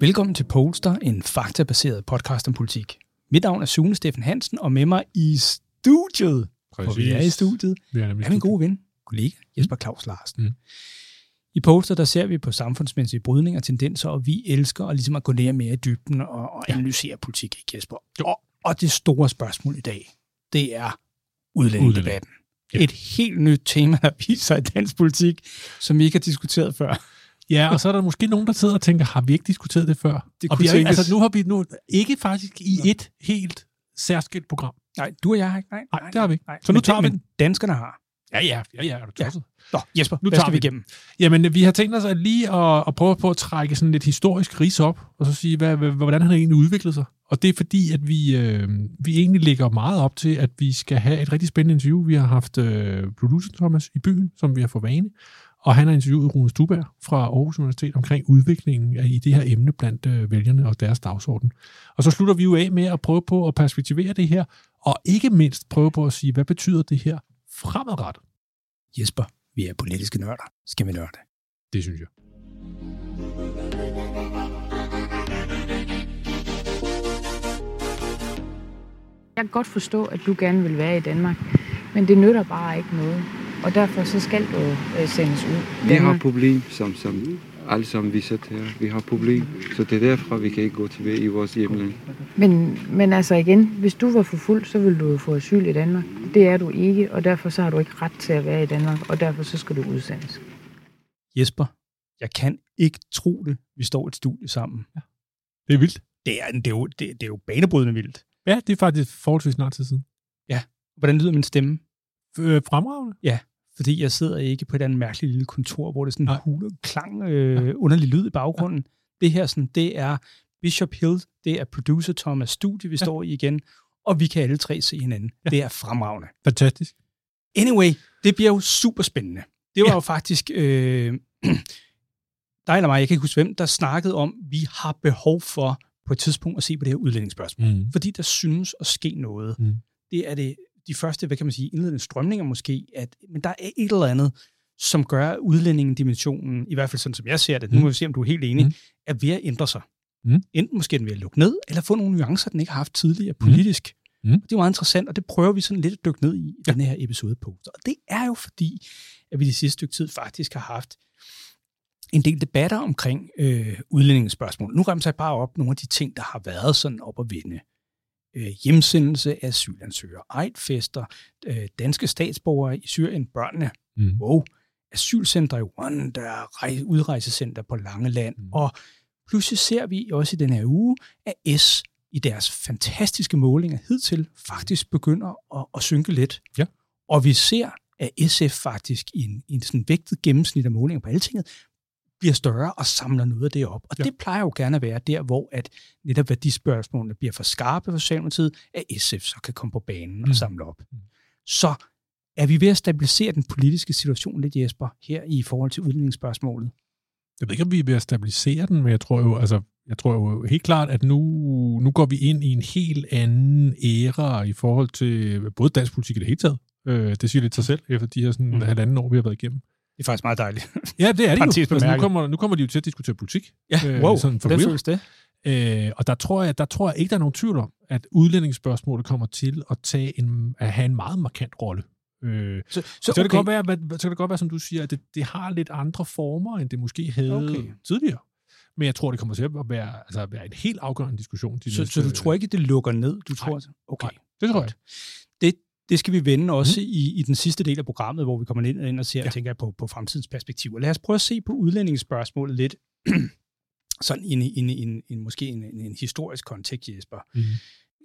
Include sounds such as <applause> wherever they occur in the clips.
Velkommen til Polster, en faktabaseret podcast om politik. Mit navn er Sune Steffen Hansen, og med mig i studiet, Præcis. hvor vi er i studiet, Det er, er min studiet. gode ven, kollega Jesper Claus Larsen. Mm. I Polster, der ser vi på samfundsmæssige brydninger og tendenser, og vi elsker at, ligesom at gå ned mere i dybden og, og Ja. analysere politik, ikke Jesper? Og, og det store spørgsmål i dag, det er udlændingedebatten. Ja. Et helt nyt tema, der viser i dansk politik, som vi ikke har diskuteret før. Ja, og så er der måske nogen, der sidder og tænker, har vi ikke diskuteret det før? Det og kunne vi har, altså, nu har vi nu ikke faktisk i et helt særskilt program. Nej, du og jeg har ikke. Nej, Nej, det har vi ikke. Nej. Så nu tager det- vi men danskerne har. Ja, ja, ja, ja, er du Ja. tosset? Nå, Jesper, Nu hvad tager vi igennem? Jamen, vi har tænkt os at lige at, at prøve på at trække sådan lidt historisk ris op, og så sige, hvad, hvad, hvordan han egentlig udviklet sig. Og det er fordi, at vi, øh, vi egentlig lægger meget op til, at vi skal have et rigtig spændende interview. Vi har haft øh, producer Thomas i byen, som vi har fået vane, og han har interviewet Rune Stuberg fra Aarhus Universitet omkring udviklingen af, i det her emne blandt øh, vælgerne og deres dagsorden. Og så slutter vi jo af med at prøve på at perspektivere det her, og ikke mindst prøve på at sige, hvad betyder det her fremadrettet? Jesper, vi er politiske nørder. Skal vi nørde? Det synes jeg. Jeg kan godt forstå, at du gerne vil være i Danmark, men det nytter bare ikke noget. Og derfor så skal du øh, sendes ud. Vi har Danmark. problem, som, som alle sammen vi sidder her. Vi har problem, så det er derfra, vi kan ikke gå tilbage i vores hjemland. Men, men altså igen, hvis du var for fuld, så ville du jo få asyl i Danmark. Det er du ikke, og derfor så har du ikke ret til at være i Danmark, og derfor så skal du udsendes. Jesper, jeg kan ikke tro det. Vi står i et studie sammen. Det er vildt. Det er, det er, jo, det, det er jo banebrydende vildt. Ja, det er faktisk forholdsvis snart tid siden. Hvordan lyder min stemme? Øh, fremragende. Fordi jeg sidder ikke på et eller andet mærkeligt lille kontor, hvor det er sådan en Nej. hul, klang, øh, underlig lyd i baggrunden. Det her, sådan, det er Bishop Hill, det er producer Thomas studie, vi Ja. står i igen, og vi kan alle tre se hinanden. Ja. Det er fremragende. Fantastisk. Anyway, det bliver jo super spændende. Det var Ja. jo faktisk øh, <clears throat> dig eller mig, jeg kan ikke huske hvem, der snakkede om, vi har behov for på et tidspunkt at se på det her udlændingsspørgsmål. Mm. Fordi der synes at ske noget. Mm. Det er det, de første, hvad kan man sige, indledende strømninger måske, at, men der er et eller andet, som gør udlændingedimensionen, i hvert fald sådan som jeg ser det, nu Mm. må vi se, om du er helt enig, Mm. er ved at ændre sig. Mm. Enten måske er den ved at lukke ned, eller få nogle nuancer, den ikke har haft tidligere politisk. Mm. Det er meget interessant, og det prøver vi sådan lidt at dykke ned i i Ja. den her episode på. Og det er jo fordi, at vi de sidste stykke tid faktisk har haft en del debatter omkring øh, udlændingsspørgsmål. Nu remser jeg bare op nogle af de ting, der har været sådan op at vinde. Øh, hjemsendelse af asylansøgere, ejtfester, øh, danske statsborgere i Syrien, børnene, Mm. wow, asylcenter i Rwanda, rej- udrejsecenter på Langeland, mm. og pludselig ser vi også i den her uge, at S i deres fantastiske målinger hidtil faktisk begynder at, at synke lidt. Ja. Og vi ser, at SF faktisk i en, i en sådan vægtet gennemsnit af målinger på altinget, bliver større og samler noget af det op. Og Ja. det plejer jo gerne at være der, hvor at netop værdispørgsmålene bliver for skarpe for Socialdemokratiet, at SF så kan komme på banen og Mm. samle op. Mm. Så er vi ved at stabilisere den politiske situation lidt, Jesper, her i forhold til udlændingsspørgsmålet? Jeg ved ikke, om vi er ved at stabilisere den, men jeg tror jo, altså, jeg tror jo helt klart, at nu, nu går vi ind i en helt anden æra i forhold til både dansk politik i det hele taget. Øh, det siger lidt sig selv, efter de her sådan, mm. halvanden år, vi har været igennem. Det er faktisk meget dejligt. <laughs> Ja, det er det jo. Altså, nu, kommer, nu kommer de jo til at diskutere politik. Ja, Øh, wow, sådan for hvordan real. føles det? Øh, og der tror, jeg, der tror jeg ikke, der er nogen tvivl om, at udlændingsspørgsmålet kommer til at, tage en, at have en meget markant rolle. Øh, Så, så, kan det godt være, så kan det godt være, som du siger, at det, det har lidt andre former, end det måske havde Okay. okay. tidligere. Men jeg tror, det kommer til at være, altså, at være en helt afgørende diskussion. De så, næste- så du tror ikke, det lukker ned? Du tror, okay. Nej, det tror jeg. Det, skal vi vende også mm. i, i den sidste del af programmet, hvor vi kommer ind, ind og ser, ja. Tænker på, på fremtidens perspektiver. Lad os prøve at se på udlændingsspørgsmålet lidt, <clears throat> sådan i en, en, en, en, måske en, en, en historisk kontekst, Jesper. Mm.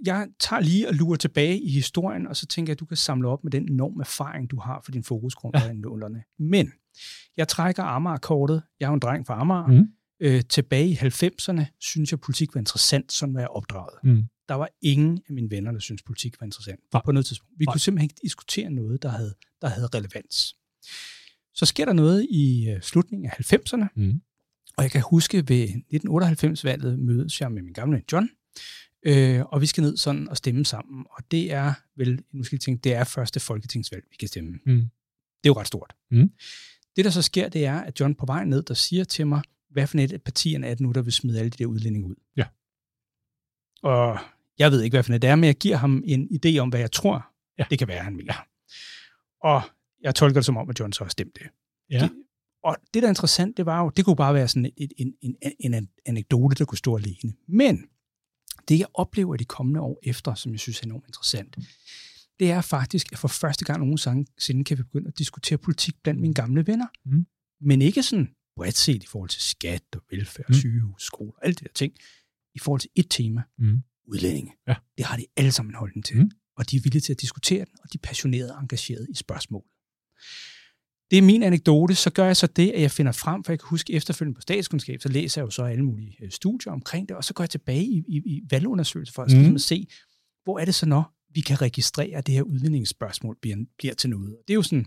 Jeg tager lige og lurer tilbage i historien, og så tænker jeg, at du kan samle op med den enorme erfaring, du har for din fokusgrund Ja. ja. nullerne. Men jeg trækker Amager-kortet. Jeg er jo en dreng fra Amager. Mm. Øh, tilbage i 90'erne synes jeg, at politik var interessant, sådan var jeg opdraget. Mm. Der var ingen af mine venner, der syntes, politik var interessant Nej. på noget tidspunkt. Vi Nej. kunne simpelthen ikke diskutere noget, der havde, der havde relevans. Så sker der noget i øh, slutningen af 90'erne, Mm. og jeg kan huske ved 1998-valget mødes jeg med min gamle John, øh, og vi skal ned sådan og stemme sammen. Og det er vel, nu skal jeg tænke, det er første folketingsvalg, vi kan stemme. Mm. Det er jo ret stort. Mm. Det, der så sker, det er, at John på vej ned, der siger til mig, hvad for et af partierne er det nu, der vil smide alle de der udlændinge ud. Ja. Og jeg ved ikke, hvad for et det er, men jeg giver ham en idé om, hvad jeg tror, Ja. det kan være, han mener. Og jeg tolker det som om, at John så har stemt det. Ja. Det, og det, der er interessant, det var jo, det kunne bare være sådan et, en, en, en, anekdote, der kunne stå alene. Men det, jeg oplever i de kommende år efter, som jeg synes er enormt interessant, det er faktisk, at for første gang nogensinde kan vi begynde at diskutere politik blandt mine gamle venner. Mm. Men ikke sådan bredt set i forhold til skat og velfærd, Mm. sygehus, skole, alle de der ting. I forhold til et tema, Mm. udlændinge. Ja. Det har de alle sammen en holdning til. Mm. Og de er villige til at diskutere den, og de er passionerede og engagerede i spørgsmål. Det er min anekdote. Så gør jeg så det, at jeg finder frem, for jeg kan huske efterfølgende på statskundskab, så læser jeg jo så alle mulige øh, studier omkring det, og så går jeg tilbage i, i, i valgundersøgelser for at Mm. mm. se, hvor er det så, når vi kan registrere, at det her udlændingsspørgsmål bliver, bliver til noget. Det er jo sådan,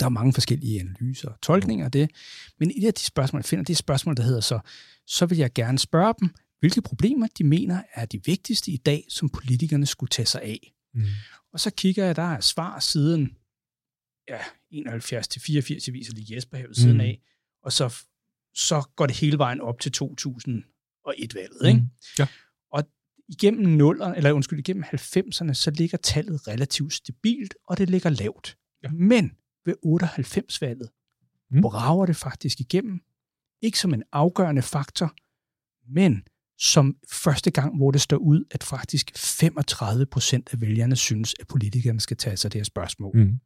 der er mange forskellige analyser og tolkninger af det, men et af de spørgsmål, jeg finder, det er et spørgsmål, der hedder så, så vil jeg gerne spørge dem, hvilke problemer de mener er de vigtigste i dag, som politikerne skulle tage sig af. Mm. Og så kigger jeg, der er svar siden ja, 71 til 84, jeg viser lige Jesper her ved siden Mm. af, og så, så går det hele vejen op til 2001-valget. Ikke? Mm. Ja. Og igennem 0, eller undskyld, igennem 90'erne, så ligger tallet relativt stabilt, og det ligger lavt. Ja. Men ved 98-valget Mm. mm. brager det faktisk igennem. Ikke som en afgørende faktor, men som første gang, hvor det står ud, at faktisk 35 procent af vælgerne synes, at politikerne skal tage sig det her spørgsmål. Mm.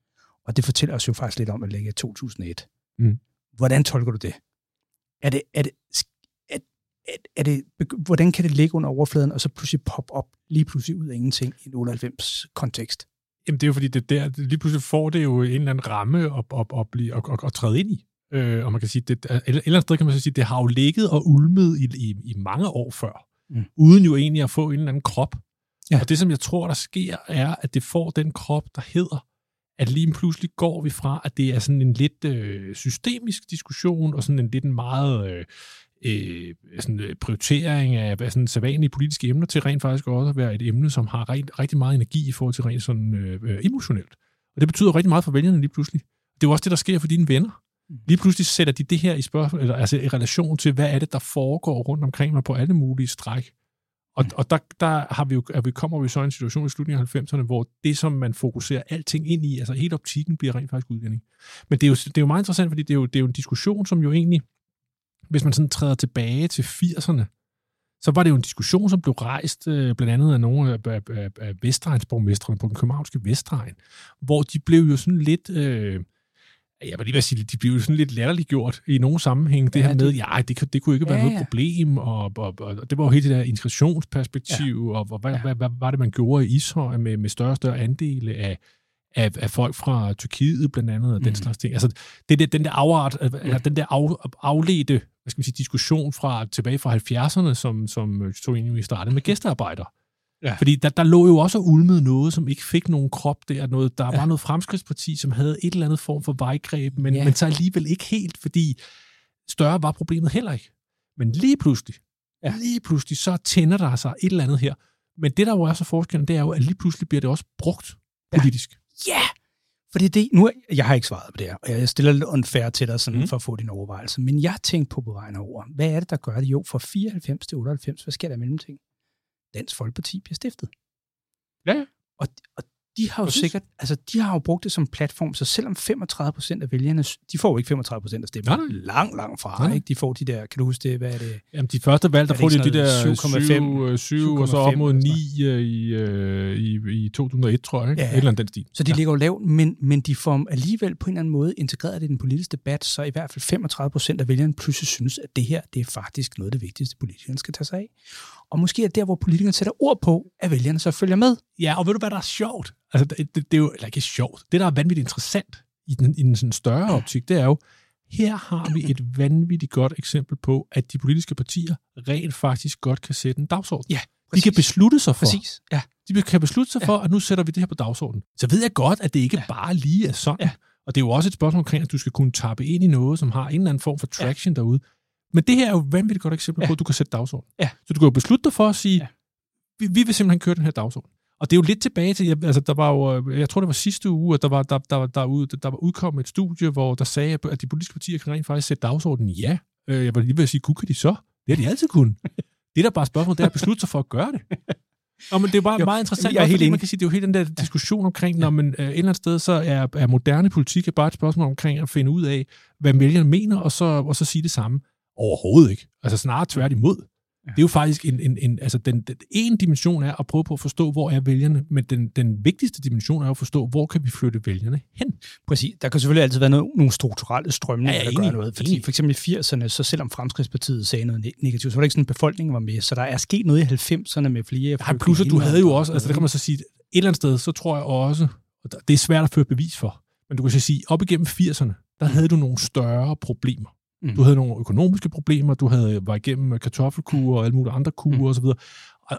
Og det fortæller os jo faktisk lidt om, at i 2001. Mm. Hvordan tolker du det? Er det, er det, er, er, er det, hvordan kan det ligge under overfladen, og så pludselig poppe op lige pludselig ud af ingenting i en 98-kontekst? Jamen, det er jo fordi, det der, lige pludselig får det jo en eller anden ramme at, at, at, blive, at, at, at træde ind i. Øh, og man kan sige, det, et eller andet sted kan man så sige, det har jo ligget og ulmet i, i, i mange år før, Mm. uden jo egentlig at få en eller anden krop. Ja. Og det, som jeg tror, der sker, er, at det får den krop, der hedder, at lige pludselig går vi fra, at det er sådan en lidt øh, systemisk diskussion, og sådan en lidt en meget øh, øh, sådan, øh, prioritering af, af sådan sædvanlige politiske emner, til rent faktisk også at være et emne, som har rent, rigtig meget energi i forhold til rent sådan øh, øh, emotionelt. Og det betyder rigtig meget for vælgerne lige pludselig. Det er jo også det, der sker for dine venner. Lige pludselig sætter de det her i spørgsmål, eller, altså i relation til, hvad er det, der foregår rundt omkring mig på alle mulige stræk. Og, og der, der har vi jo, er vi, kommer vi så i en situation i slutningen af 90'erne, hvor det, som man fokuserer alting ind i, altså hele optikken, bliver rent faktisk udlænding. Men det er, jo, det er jo meget interessant, fordi det er jo, det er jo en diskussion, som jo egentlig, hvis man sådan træder tilbage til 80'erne, så var det jo en diskussion, som blev rejst øh, blandt andet af nogle af, af, af, af Vestegnsborgmestrene på den københavnske Vestegn, hvor de blev jo sådan lidt... Øh, jeg vil lige vil sige, de blev jo sådan lidt latterliggjort i nogle sammenhæng. Det Ja, her med, det- ja, det, kunne- det kunne ikke være Ja, noget ja. problem, og, og, og det var jo hele det der integrationsperspektiv, ja. og, og hvad, Ja. hvad, hvad, var det, man gjorde i Ishøj med, med større og større andele af, af, af folk fra Tyrkiet blandt andet, og den Mm. slags ting. Altså, det, der, den der afart, eller den der af, afledte hvad skal man sige, diskussion fra tilbage fra 70'erne, som, som i startede med gæstearbejder. Ja. Fordi der, der lå jo også og ulmede noget, som ikke fik nogen krop der. Noget, der ja. Var noget fremskridtsparti, som havde et eller andet form for vejgreb, men, ja. Men så alligevel ikke helt, fordi større var problemet heller ikke. Men lige pludselig, ja. Lige pludselig, så tænder der sig et eller andet her. Men det, der jo er så forskellen, det er jo, at lige pludselig bliver det også brugt politisk. Ja! Yeah! For det er det, nu, jeg har ikke svaret på det her, og jeg stiller lidt unfair til dig sådan, Mm. mm. for at få din overvejelse, men jeg tænkte på beregner over, hvad er det, der gør det? Jo, fra 94 til 98, hvad sker der i mellemting? Dansk Folkeparti bliver stiftet. Ja. Og, og de har jo Præcis. sikkert, altså de har jo brugt det som platform, så selvom 35 procent af vælgerne, de får jo ikke 35 procent af stemmer, Nej, nej. langt, langt fra, Nej, ikke? De får de der, kan du huske det, hvad er det? Jamen, de første valg, der Er får de de der noget 7, 7,5? 7 og så op mod 7,5 9 øh, i, øh, i, i 2001, tror jeg. Ikke? Ja. Et eller andet den stil. Så de ja. ja. ligger jo lavt, men, men de får alligevel på en eller anden måde integreret det i den politiske debat, så i hvert fald 35 procent af vælgerne pludselig synes, at det her det er faktisk noget af det vigtigste, politikerne skal tage sig af. Og måske er der, hvor politikerne sætter ord på, at vælgerne så følger med. Ja, og ved du, hvad der er sjovt? Altså, det, det, det er jo, eller ikke sjovt, det der er vanvittigt interessant i den, i den sådan større optik, det er jo, her har vi et vanvittigt godt eksempel på, at de politiske partier rent faktisk godt kan sætte en dagsorden. Ja, De kan beslutte sig for, Præcis, ja. de kan beslutte sig ja. for, at nu sætter vi det her på dagsordenen. Så ved jeg godt, at det ikke ja. bare lige er sådan. Ja. Og det er jo også et spørgsmål omkring, at du skal kunne tappe ind i noget, som har en eller anden form for traction ja. derude. Men det her er jo et vanvittigt godt eksempel ja. På, at du kan sætte dagsordenen. Ja. Så du kan jo beslutte dig for at sige, ja. Vi, vi vil simpelthen køre den her dagsorden. Og det er jo lidt tilbage til, altså der var jo, øh, jeg tror det var sidste uge, at der var, der, der, der, ud, der var udkommet et studie, hvor der sagde, at de politiske partier kan rent faktisk sætte dagsordenen, ja. Øh, jeg var lige ved at sige, kunne kan de så? Det har de altid kunnet. Det, der bare spørgsmål, det er at beslutte sig for at gøre det. Nå, men det er bare jo, meget interessant, jeg er helt fordi man kan sige, det er jo hele den der diskussion omkring, når man øh, et eller andet sted, så er, er moderne politik er bare et spørgsmål omkring at finde ud af, hvad vælgerne mener, og så, og så sige det samme. Overhovedet ikke. Altså snarere tværtimod. Ja. Det er jo faktisk en, en, en altså den, den en dimension er at prøve på at forstå, hvor er vælgerne, men den, den vigtigste dimension er at forstå, hvor kan vi flytte vælgerne hen. Præcis. Der kan selvfølgelig altid være noget, nogle strukturelle strømninger, Ja, der gør enig, noget. Fordi enig. for eksempel i 80'erne, så selvom Fremskridspartiet sagde noget ne- negativt, så var det ikke sådan, at befolkningen var med. Så der er sket noget i 90'erne med flere Ja, plus at du havde jo også, altså der kan man så sige, et eller andet sted, så tror jeg også, og det er svært at føre bevis for, men du kan så sige, op igennem 80'erne, der havde du nogle større problemer. Mm. Du havde nogle økonomiske problemer, du havde var igennem kartoffelkurer og alle mulige andre kurer Mm. osv. Og,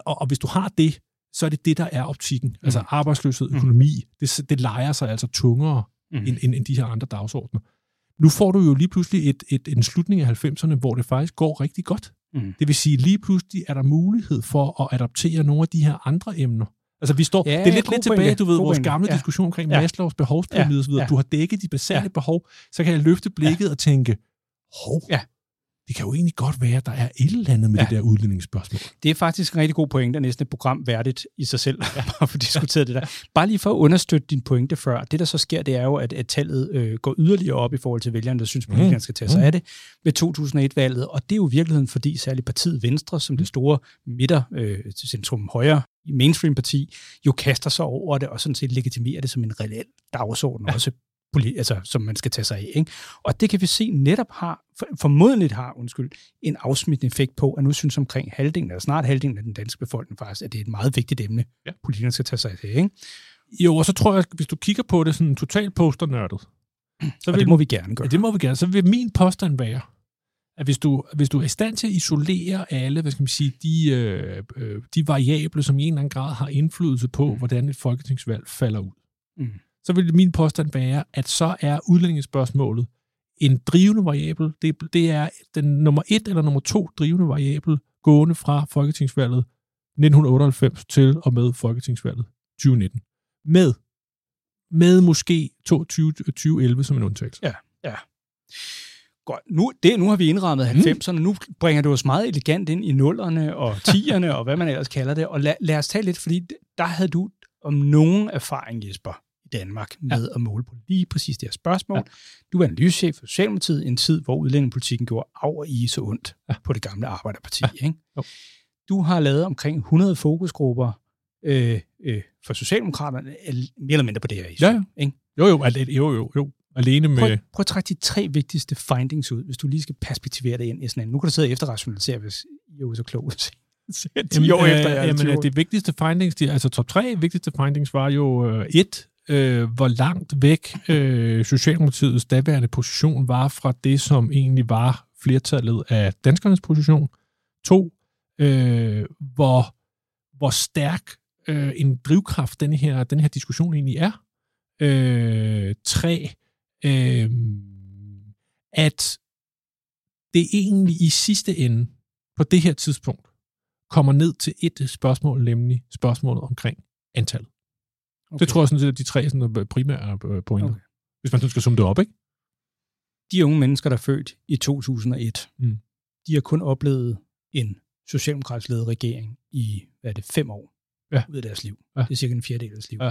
og, og hvis du har det, så er det det, der er optikken. Altså Mm. arbejdsløshed, Mm. økonomi, det, det leger sig altså tungere Mm. end, end, end de her andre dagsordner. Nu får du jo lige pludselig et, et, en slutning af 90'erne, hvor det faktisk går rigtig godt. Mm. Det vil sige, lige pludselig er der mulighed for at adaptere nogle af de her andre emner. Altså vi står, Ja, det er lidt, lidt tilbage, du ved, vores gamle Ja. diskussion omkring Ja. Maslows behovspyramide Ja. osv. Ja. Du har dækket de basale Ja. behov, så kan jeg løfte blikket og tænke, hov, Ja. det kan jo egentlig godt være, at der er et eller andet med Ja. det der udlændingsspørgsmål. Det er faktisk en rigtig god pointe, og næsten et program værdigt i sig selv, <laughs> bare for at få diskuteret det der. Bare lige for at understøtte din pointe før, det der så sker, det er jo, at, at tallet øh, går yderligere op i forhold til vælgerne, der synes, politikerne skal tage sig Mm. af det ved 2001-valget, og det er jo i virkeligheden, fordi særligt partiet Venstre, som det store midter, øh, centrum højre mainstream-parti, jo kaster sig over det og sådan set legitimerer det som en reel dagsorden, ja. også altså, som man skal tage sig af. Ikke? Og det kan vi se netop har, for, formodentligt har, undskyld, en afsmittende effekt på, at nu synes omkring halvdelen, eller snart halvdelen af den danske befolkning faktisk, at det er et meget vigtigt emne, Ja. politikerne skal tage sig af. Ikke? Jo, og så tror jeg, hvis du kigger på det sådan totalt posternørdet, så Og det må vi gerne gøre. Ja, det må vi gerne. Så vil min påstand være, at hvis du, hvis du er i stand til at isolere alle, hvad skal man sige, de, øh, øh, de variable, som i en eller anden grad har indflydelse på, hvordan et folketingsvalg falder ud, Mm. Så vil min påstand være, at så er udlændingsspørgsmålet en drivende variabel. Det, det er den nummer et eller nummer to drivende variabel gående fra folketingsvalget 1998 til og med folketingsvalget 2019. Med, med måske 22, 2011 som en undtagelse. Ja, ja. Godt. Nu, det, nu har vi indrammet 90'erne. Mm. Nu bringer du os meget elegant ind i nullerne og 10'erne og hvad man ellers kalder det. Og lad, lad os tage lidt, fordi der havde du om nogen erfaring, Jesper, i Danmark med ja. at måle på lige præcis det her spørgsmål. Ja. Du var analysechef for Socialdemokratiet i en tid, hvor udlændingepolitikken gjorde af og i så ondt ja. på det gamle arbejderparti. Ja. Ikke? Jo. Du har lavet omkring 100 fokusgrupper øh, øh, for Socialdemokraterne, al- mere eller mindre på det her. issue, Ja, ja. Ikke? Jo, jo, al- jo, jo, jo. Alene med... Prøv, prøv at trække de tre vigtigste findings ud, hvis du lige skal perspektivere det ind i sådan en. Nu kan du sidde og efterrationalisere, hvis I er så kloge. 10 år efter, jeg er jamen, 20 år. øh, det vigtigste findings, de, altså top tre vigtigste findings var jo øh, et, øh, hvor langt væk øh, Socialdemokratiets daværende position var fra det, som egentlig var flertallet af danskernes position. To, øh, hvor, hvor stærk øh, en drivkraft den her, den her diskussion egentlig er. Øh, tre, øh, at det egentlig i sidste ende, på det her tidspunkt, kommer ned til et øh, spørgsmål, nemlig spørgsmålet omkring antallet. Okay. Det tror jeg sådan set er de tre sådan, primære øh, pointer. Okay. Hvis man skal summe det op, ikke? De unge mennesker, der er født i 2001, Mm. de har kun oplevet en socialdemokratisk ledet regering i, hvad er det, fem år Ja. ud af deres liv. Ja. Det er cirka en fjerdedel af deres liv. Ja.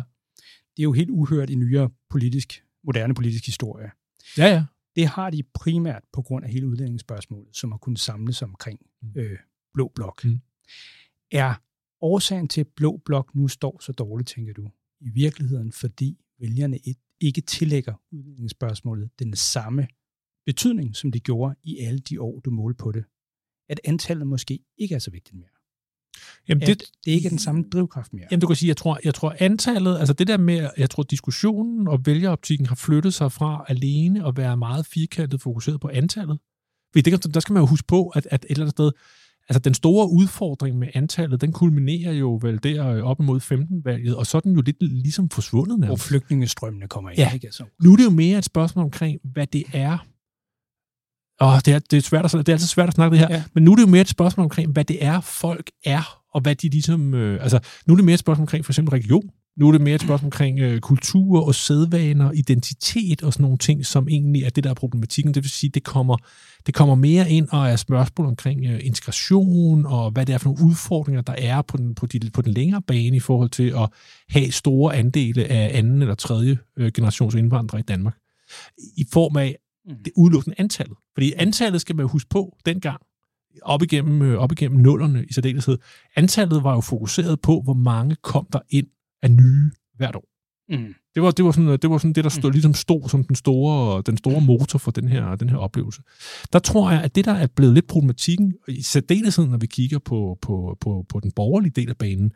Det er jo helt uhørt i nyere politisk, moderne politisk historie. Ja, ja. Det har de primært på grund af hele udlændingsspørgsmålet, som har kunnet samles omkring Mm. øh, Blå Blok. Mm. Er årsagen til, at Blå Blok nu står så dårligt, tænker du, i virkeligheden, fordi vælgerne ikke tillægger udlændingsspørgsmålet den samme betydning, som de gjorde i alle de år, du målte på det? At antallet måske ikke er så vigtigt mere. Jamen, At det, det ikke er den samme drivkraft mere. Jamen, du kan sige, jeg tror, jeg tror antallet, altså det der med, jeg tror diskussionen og vælgeroptikken har flyttet sig fra alene at være meget firkantet fokuseret på antallet. Fordi det, der skal man jo huske på, at, at et eller andet sted, altså den store udfordring med antallet, den kulminerer jo vel der øh, op imod 15-valget, og så er den jo lidt ligesom forsvundet Hvor nærmest. flygtningestrømmene kommer ind. Ja. Ikke? Altså, Nu er det jo mere et spørgsmål omkring, hvad det er. Åh, det er, det er, svært at, det er altid svært at snakke det her, ja. men nu er det jo mere et spørgsmål omkring, hvad det er, folk er, og hvad de ligesom... Øh, altså, nu er det mere et spørgsmål omkring for eksempel religion. Nu er det mere et spørgsmål omkring øh, kultur og sædvaner, identitet og sådan nogle ting, som egentlig er det, der er problematikken. Det vil sige, det kommer, det kommer mere ind og er spørgsmål omkring øh, integration og hvad det er for nogle udfordringer, der er på den, på, de, på den længere bane i forhold til at have store andele af anden eller tredje øh, generations indvandrere i Danmark. I form af Mm. det udelukkende antallet. Fordi antallet skal man jo huske på dengang, op igennem, øh, op igennem nullerne i særdeleshed. Antallet var jo fokuseret på, hvor mange kom der ind af nye hvert år. Mm. Det var, det var, sådan, det var sådan det, der stod, ligesom stod som den store, den store motor for den her, den her oplevelse. Der tror jeg, at det, der er blevet lidt problematikken, i særdeleshed, når vi kigger på, på, på, på den borgerlige del af banen,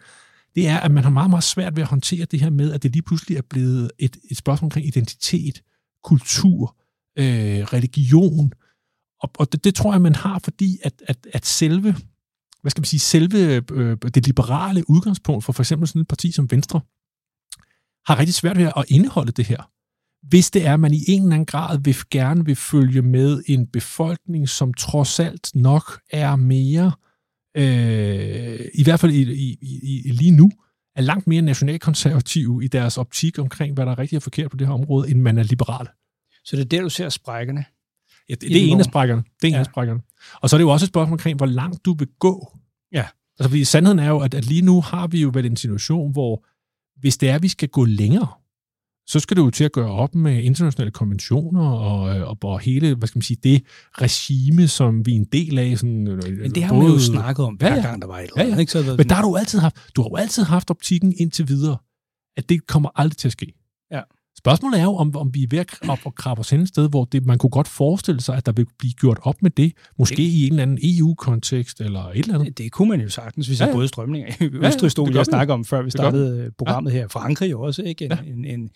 det er, at man har meget, meget svært ved at håndtere det her med, at det lige pludselig er blevet et, et spørgsmål omkring identitet, kultur, øh, religion. Og, og det, det tror jeg, man har, fordi at, at, at selve, hvad skal man sige, selve øh, det liberale udgangspunkt for for eksempel sådan et parti som Venstre, har rigtig svært ved at indeholde det her. Hvis det er, at man i en eller anden grad vil gerne vil følge med en befolkning, som trods alt nok er mere, øh, i hvert fald i, i, i, lige nu, er langt mere nationalkonservative i deres optik omkring, hvad der er rigtigt og forkert på det her område, end man er liberal. Så det er der, du ser sprækkerne. Ja, det, det er en af sprækkerne. Det er en Ja. af sprækkerne. Og så er det jo også et spørgsmål omkring, hvor langt du vil gå. Ja. Altså, fordi sandheden er jo, at, at lige nu har vi jo været i en situation, hvor hvis det er, at vi skal gå længere, så skal det jo til at gøre op med internationale konventioner og, øh, og, og hele, hvad skal man sige, det regime, som vi er en del af. Sådan, øh, Men det har man jo snakket om, hver Ja, ja. gang der var et eller Ja, andet. ja. Ikke? Så det Men der har du altid haft, du har jo altid haft optikken indtil videre, at det kommer aldrig til at ske. Ja. Spørgsmålet er jo, om, om vi er ved at krabbe, os hen et sted, hvor det, man kunne godt forestille sig, at der vil blive gjort op med det, måske Det- i en eller anden EU-kontekst eller et eller andet. Det kunne man jo sagtens, hvis Ja, jeg ja. både strømninger i ja, Østrig stod, vi. snakket om, før vi startede øh, programmet her. Frankrig også, ikke? En, Ja. en, en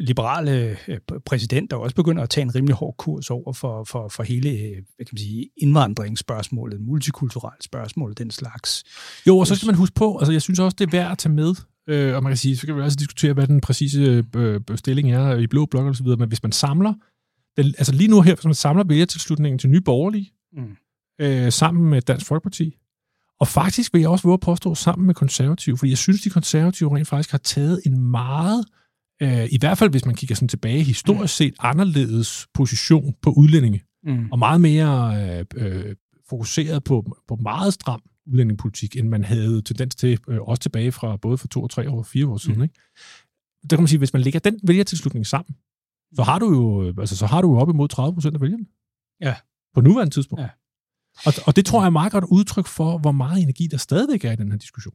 liberal øh, præsident, der også begynder at tage en rimelig hård kurs over for, for, for hele øh, hvad kan man sige, indvandringsspørgsmålet, multikulturelt spørgsmål, den slags. Jo, og så skal man huske på, altså jeg synes også, det er værd at tage med, øh, og man kan sige, så kan vi også diskutere, hvad den præcise øh, stilling er i blå blok og så videre, men hvis man samler, den, altså lige nu her, hvis man samler vælgertilslutningen til Nye Borgerlige, Mm. øh, sammen med Dansk Folkeparti. Og faktisk vil jeg også våge at påstå sammen med konservative, fordi jeg synes, de konservative rent faktisk har taget en meget, øh, i hvert fald hvis man kigger sådan tilbage historisk set, anderledes position på udlændinge, Mm. og meget mere øh, øh, fokuseret på, på meget stram udlændingepolitik, end man havde tendens til, øh, også tilbage fra både for to og tre år og fire år siden. Mm. Ikke? Der kan man sige, hvis man lægger den vælgertilslutning sammen, så har du jo, øh, altså, så har du jo op imod 30 procent af vælgerne. Ja. På nuværende tidspunkt. Ja. Og, og det tror jeg er meget godt udtryk for, hvor meget energi der stadigvæk er i den her diskussion.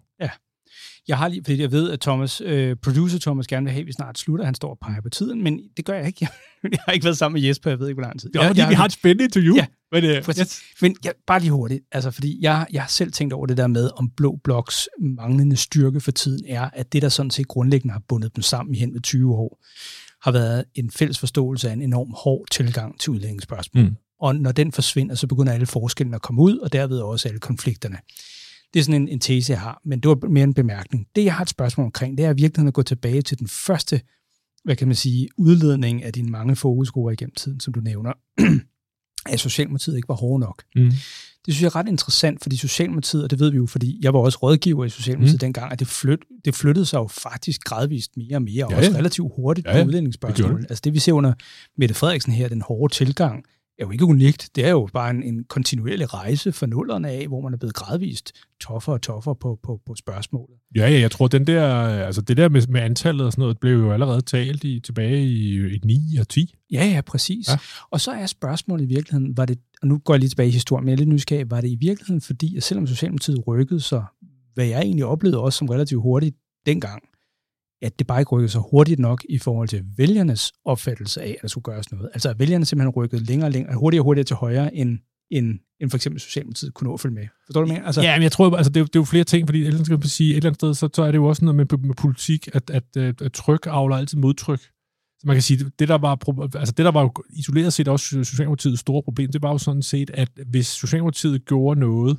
Jeg har lige, fordi jeg ved, at Thomas, øh, producer Thomas gerne vil have, at vi snart slutter. Han står og peger på tiden, men det gør jeg ikke. Jeg, <laughs> jeg har ikke været sammen med Jesper, jeg ved ikke, hvor lang tid. Det er jeg, fordi jeg, vi har et spændende interview. Ja, men, øh, Præcis. Men jeg, bare lige hurtigt, altså fordi jeg, jeg har selv tænkt over det der med, om Blå Bloks manglende styrke for tiden er, at det, der sådan set grundlæggende har bundet dem sammen i hen ved 20 år, har været en fælles forståelse af en enorm hård tilgang til udlændingsspørgsmål. Mm. Og når den forsvinder, så begynder alle forskellene at komme ud, og derved også alle konflikterne. Det er sådan en, en tese, jeg har, men det var mere en bemærkning. Det, jeg har et spørgsmål omkring, det er i virkeligheden at gå tilbage til den første, hvad kan man sige, udledning af dine mange fokusgrupper igennem tiden, som du nævner, <clears throat> at Socialdemokratiet ikke var hårde nok. Mm. Det synes jeg er ret interessant, fordi Socialdemokratiet, og det ved vi jo, fordi jeg var også rådgiver i Socialdemokratiet Mm. dengang, at det, flyt, det flyttede sig jo faktisk gradvist mere og mere, og Ja, også ja. relativt hurtigt Ja, på ja. Det udlændingsspørgsmål. gjorde Altså det, vi ser under Mette Frederiksen her, den hårde tilgang, er jo ikke unikt. Det er jo bare en, en kontinuerlig rejse for nullerne af, hvor man er blevet gradvist toffere og toffere på, på, på spørgsmålet. Ja, ja, jeg tror, den der, altså det der med, med antallet og sådan noget, blev jo allerede talt i, tilbage i, i 9 og 10. Ja, ja, præcis. Ja. Og så er spørgsmålet i virkeligheden, var det, og nu går jeg lige tilbage i historien, men jeg er lidt nysgerrig, var det i virkeligheden fordi, at selvom Socialdemokratiet rykkede sig, hvad jeg egentlig oplevede også som relativt hurtigt dengang, at det bare ikke rykkede sig hurtigt nok i forhold til vælgernes opfattelse af, at der skulle gøres noget. Altså at vælgerne simpelthen rykkede længere og længere, hurtigere og hurtigere til højre, end, end, end for eksempel Socialdemokratiet kunne nå at følge med. Forstår du, hvad? Altså, Ja, men jeg tror, altså, det, er, det er jo flere ting, fordi et eller andet, skal man sige, et eller andet sted, så, så er det jo også noget med, med politik, at, at, at, at tryk avler altid modtryk. Så man kan sige, det der var, altså det der var jo isoleret set også Socialdemokratiets store problem, det var jo sådan set, at hvis Socialdemokratiet gjorde noget,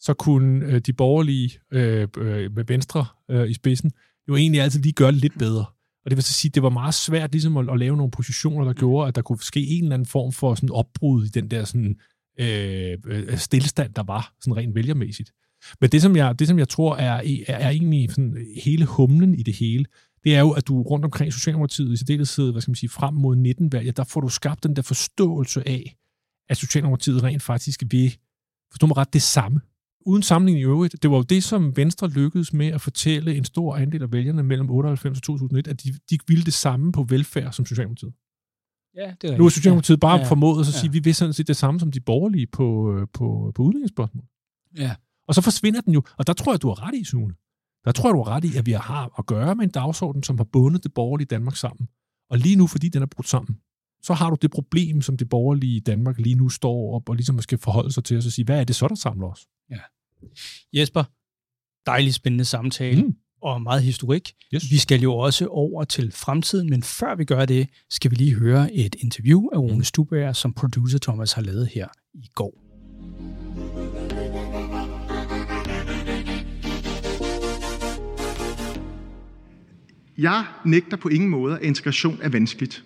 så kunne øh, de borgerlige øh, øh, med Venstre øh, i spidsen jo egentlig altid lige gøre det lidt bedre. Og det vil så sige, at det var meget svært ligesom at, at lave nogle positioner, der gjorde, at der kunne ske en eller anden form for sådan opbrud i den der sådan, øh, øh, stillestand, der var sådan rent vælgermæssigt. Men det, som jeg, det, som jeg tror er, er, er egentlig sådan hele humlen i det hele, det er jo, at du rundt omkring Socialdemokratiet i særdeleshed, hvad skal man sige, frem mod 19-valget, der får du skabt den der forståelse af, at Socialdemokratiet rent faktisk vil, forstå mig ret, det samme. Uden sammenligning i øvrigt, det var jo det, som Venstre lykkedes med at fortælle en stor andel af vælgerne mellem 98 og 2001, at de, de ville det samme på velfærd som Socialdemokratiet. Ja, det er Nu er Socialdemokratiet bare ja, formået at ja. sige, at vi vil sådan set det samme som de borgerlige på, øh, på, på udlændingsspørgsmål. Ja. Og så forsvinder den jo, og der tror jeg, du har ret i, Sune. Der tror jeg, du har ret i, at vi har at gøre med en dagsorden, som har bundet det borgerlige Danmark sammen. Og lige nu, fordi den er brudt sammen, så har du det problem, som det borgerlige Danmark lige nu står op og ligesom skal forholde sig til, og så sige, hvad er det så, der samler os? Jesper, dejlig spændende samtale. Mm. og meget historik. Yes. Vi skal jo også over til fremtiden, men før vi gør det, skal vi lige høre et interview af Rune Stubager, som producer Thomas har lavet her i går. Jeg nægter på ingen måde, at integration er vanskeligt,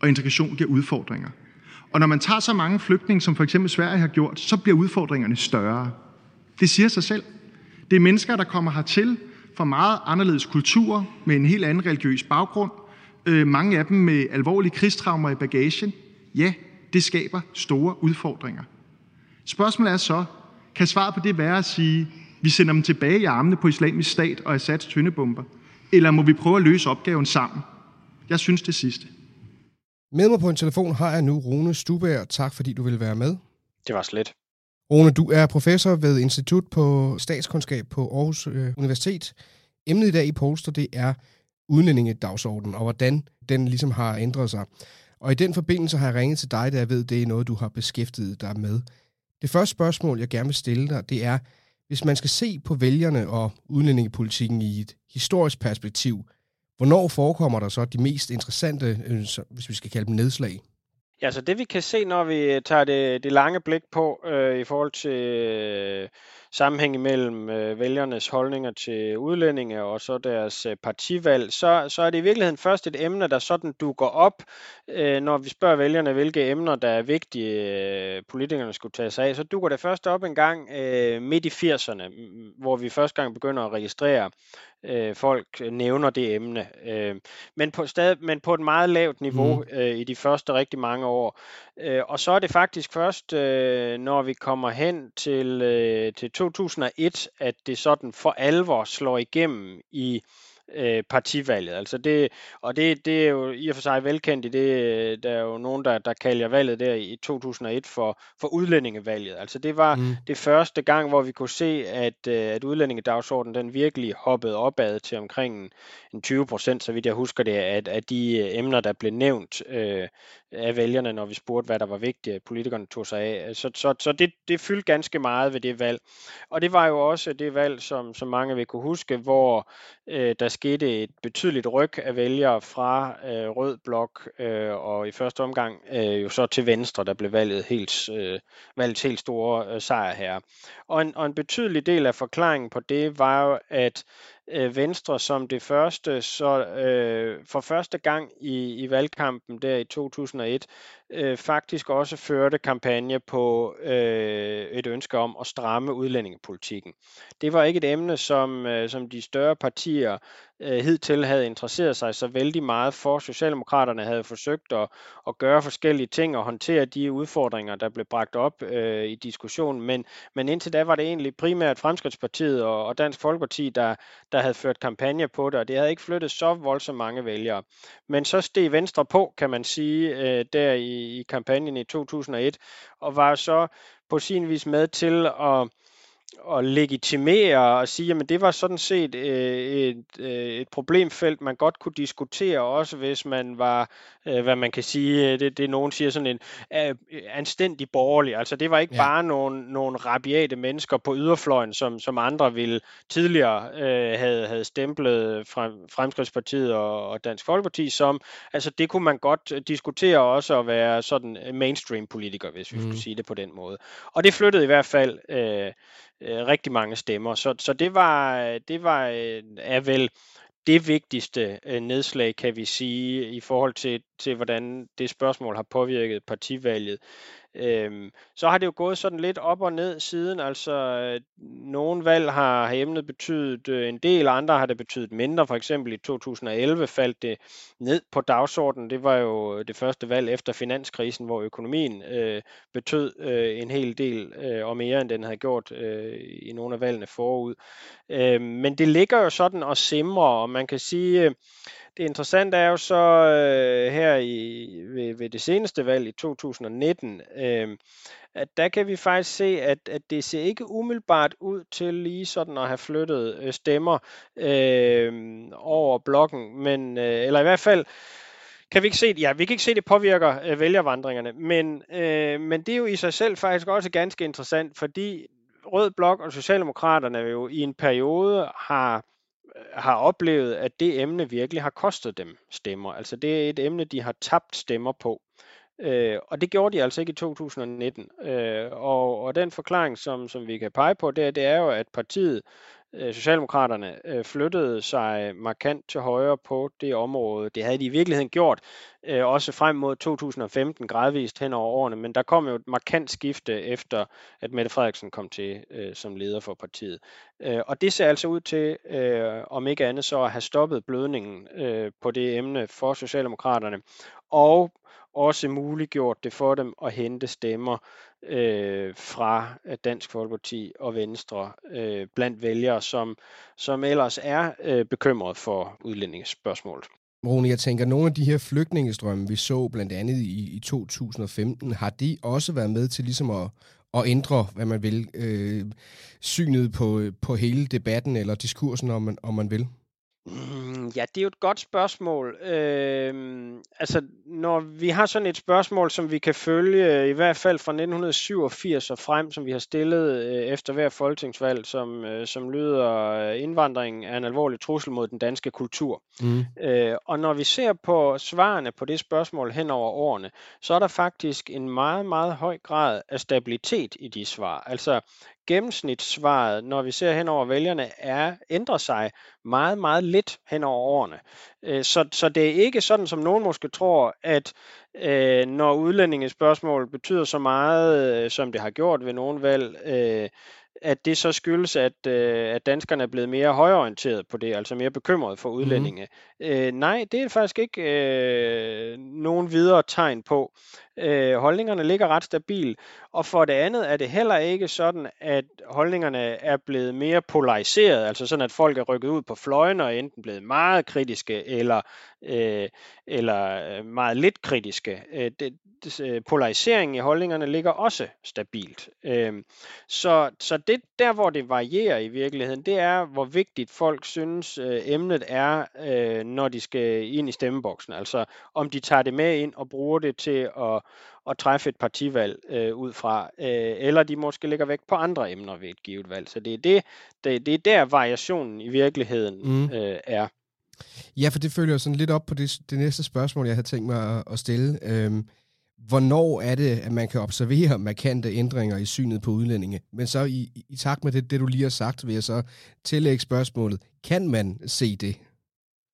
og integration giver udfordringer. Og når man tager så mange flygtninge, som for eksempel Sverige har gjort, så bliver udfordringerne større. Det siger sig selv. Det er mennesker, der kommer hertil fra meget anderledes kulturer, med en helt anden religiøs baggrund. Øh, mange af dem med alvorlige krigstraumer i bagagen. Ja, det skaber store udfordringer. Spørgsmålet er så, kan svaret på det være at sige, vi sender dem tilbage i armene på islamisk stat og Assads tyndebomber? Eller må vi prøve at løse opgaven sammen? Jeg synes det sidste. Med mig på en telefon har jeg nu Rune Stubager. Tak fordi du vil være med. Det var slet. Rune, du er professor ved Institut på Statskundskab på Aarhus øh, Universitet. Emnet i dag i Polster, det er udlændingedagsordenen og hvordan den ligesom har ændret sig. Og i den forbindelse har jeg ringet til dig, da jeg ved, det er noget, du har beskæftiget dig med. Det første spørgsmål, jeg gerne vil stille dig, det er, hvis man skal se på vælgerne og udlændingepolitikken i et historisk perspektiv, hvornår forekommer der så de mest interessante, øh, hvis vi skal kalde dem nedslag? Ja, så det vi kan se, når vi øh, tager det, det lange blik på øh, i forhold til øh, sammenhæng mellem øh, vælgernes holdninger til udlændinge og så deres øh, partivalg, så, så er det i virkeligheden først et emne, der sådan dukker op, øh, når vi spørger vælgerne, hvilke emner, der er vigtige, øh, politikerne skulle tage sig af. Så dukker det først op en gang øh, midt i 80'erne, m- hvor vi første gang begynder at registrere, øh, folk nævner det emne. Øh, men, på stadig, men på et meget lavt niveau mm. øh, i de første rigtig mange år. Øh, og så er det faktisk først, øh, når vi kommer hen til, øh, til 2001, at det sådan for alvor slår igennem i øh, partivalget. Altså det, og det, det er jo i og for sig velkendt i det, der er jo nogen, der, der kalder valget der i 2001 for, for udlændingevalget. Altså det var Mm. det første gang, hvor vi kunne se, at, øh, at udlændingedagsordenen den virkelig hoppede opad til omkring en, en 20 procent, så vidt jeg husker det, at, at de øh, emner, der blev nævnt øh, af vælgerne, når vi spurgte, hvad der var vigtigt, at politikerne tog sig af. Så, så, så det, det fyldte ganske meget ved det valg. Og det var jo også det valg, som, som mange vil kunne huske, hvor øh, der skete et betydeligt ryg af vælgere fra øh, rød blok øh, og i første omgang øh, jo så til venstre, der blev valget helt, øh, valgt helt store øh, sejr her. Og en, og en betydelig del af forklaringen på det var jo, at øh, Venstre som det første, så øh, for første gang i, i valgkampen der i 2001, øh, faktisk også førte kampagne på øh, et ønske om at stramme udlændingepolitikken. Det var ikke et emne, som, øh, som de større partier øh, hidtil havde interesseret sig så vældig meget for. Socialdemokraterne havde forsøgt at, at gøre forskellige ting og håndtere de udfordringer, der blev bragt op øh, i diskussionen, men, men indtil da var det egentlig primært Fremskridtspartiet og, og Dansk Folkeparti, der, der havde ført kampagne på det, og det havde ikke flyttet så voldsomt mange vælgere. Men så steg Venstre på, kan man sige, øh, der i, i kampagnen i 2001, og var så på sin vis med til at at legitimere og sige, at det var sådan set øh, et, øh, et problemfelt, man godt kunne diskutere, også hvis man var, øh, hvad man kan sige, det, det nogen siger sådan en øh, anstændig borgerlig. Altså det var ikke Ja. bare nogle, nogle rabiate mennesker på yderfløjen, som, som andre ville tidligere øh, havde, havde stemplet frem, Fremskridtspartiet og, og Dansk Folkeparti som. Altså det kunne man godt øh, diskutere også at være sådan mainstream politiker, hvis vi mm. skulle sige det på den måde. Og det flyttede i hvert fald øh, øh, rigtig mange stemmer. Så, så det var, det var øh, er vel det vigtigste øh, nedslag, kan vi sige, i forhold til til, hvordan det spørgsmål har påvirket partivalget. Øhm, så har det jo gået sådan lidt op og ned siden, altså øh, nogle valg har emnet betydet øh, en del, andre har det betydet mindre. For eksempel i 2011 faldt det ned på dagsordenen. Det var jo øh, det første valg efter finanskrisen, hvor økonomien øh, betød øh, en hel del øh, og mere, end den havde gjort øh, i nogle af valgene forud. Øh, men det ligger jo sådan og simrer, og man kan sige, øh, det interessante er jo så øh, her i, ved, ved det seneste valg i 2019, øh, at der kan vi faktisk se, at, at det ser ikke umiddelbart ud til lige sådan at have flyttet øh, stemmer øh, over blokken, men øh, eller i hvert fald kan vi ikke se det? Ja, vi kan ikke se, at det påvirker øh, vælgervandringerne, men, øh, men det er jo i sig selv faktisk også ganske interessant, fordi Rød Blok og Socialdemokraterne jo i en periode har har oplevet, at det emne virkelig har kostet dem stemmer. Altså det er et emne, de har tabt stemmer på. Øh, og det gjorde de altså ikke i 2019. Øh, og, og den forklaring, som, som vi kan pege på, det, det er jo, at partiet øh, Socialdemokraterne øh, flyttede sig markant til højre på det område. Det havde de i virkeligheden gjort øh, også frem mod 2015 gradvist hen over årene, men der kom jo et markant skifte efter, at Mette Frederiksen kom til øh, som leder for partiet. Øh, og det ser altså ud til, øh, om ikke andet så at have stoppet blødningen øh, på det emne for Socialdemokraterne, og også muliggjort det for dem at hente stemmer øh, fra øh, Dansk Folkeparti og Venstre øh, blandt vælgere, som, som ellers er øh, bekymret for udlændingsspørgsmålet. Rune, jeg tænker, nogle af de her flygtningestrømme, vi så blandt andet i, i 2015, har de også været med til ligesom at, at ændre, hvad man vil, øh, synet på, øh, på hele debatten eller diskursen, om man, om man vil? Mm, ja, det er jo et godt spørgsmål. Øh, altså, når vi har sådan et spørgsmål, som vi kan følge, i hvert fald fra 1987 og frem, som vi har stillet øh, efter hver folketingsvalg, som, øh, som lyder, øh, indvandring er en alvorlig trussel mod den danske kultur. Mm. Øh, og når vi ser på svarene på det spørgsmål hen over årene, så er der faktisk en meget, meget høj grad af stabilitet i de svar. Altså, gennemsnitssvaret, når vi ser hen over vælgerne, er ændrer sig meget, meget lidt hen over årene. Øh, så, så det er ikke sådan, som nogen måske tror, at øh, når udlændingespørgsmål betyder så meget, øh, som det har gjort ved nogle valg, øh, at det så skyldes, at, øh, at danskerne er blevet mere højorienteret på det, altså mere bekymret for mhm. udlændinge. Øh, nej, det er faktisk ikke øh, nogen videre tegn på. Øh, holdningerne ligger ret stabil, og for det andet er det heller ikke sådan, at holdningerne er blevet mere polariseret, altså sådan, at folk er rykket ud på fløjen og enten blevet meget kritiske eller, øh, eller øh, meget lidt kritiske. Øh, det, Øh, polariseringen i holdningerne ligger også stabilt. Øh, så, så det der, hvor det varierer i virkeligheden, det er, hvor vigtigt folk synes, øh, emnet er, øh, når de skal ind i stemmeboksen. Altså om de tager det med ind og bruger det til at, at træffe et partivalg øh, ud fra, øh, eller de måske lægger vægt på andre emner ved et givet valg. Så det er, det, det, det er der variationen i virkeligheden mm. øh, er. Ja, for det følger sådan lidt op på det, det næste spørgsmål, jeg havde tænkt mig at, at stille. Øhm, hvornår er det, at man kan observere markante ændringer i synet på udlændinge? Men så i, i takt med det, det, du lige har sagt, vil jeg så tillægge spørgsmålet. Kan man se det?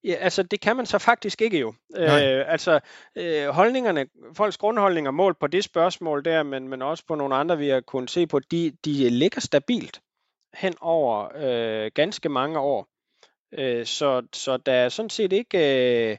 Ja, altså det kan man så faktisk ikke jo. Øh, altså øh, holdningerne, folks grundholdninger målt på det spørgsmål der, men, men også på nogle andre, vi har kunnet se på, de, de ligger stabilt hen over øh, ganske mange år. Øh, så, så der er sådan set ikke... Øh,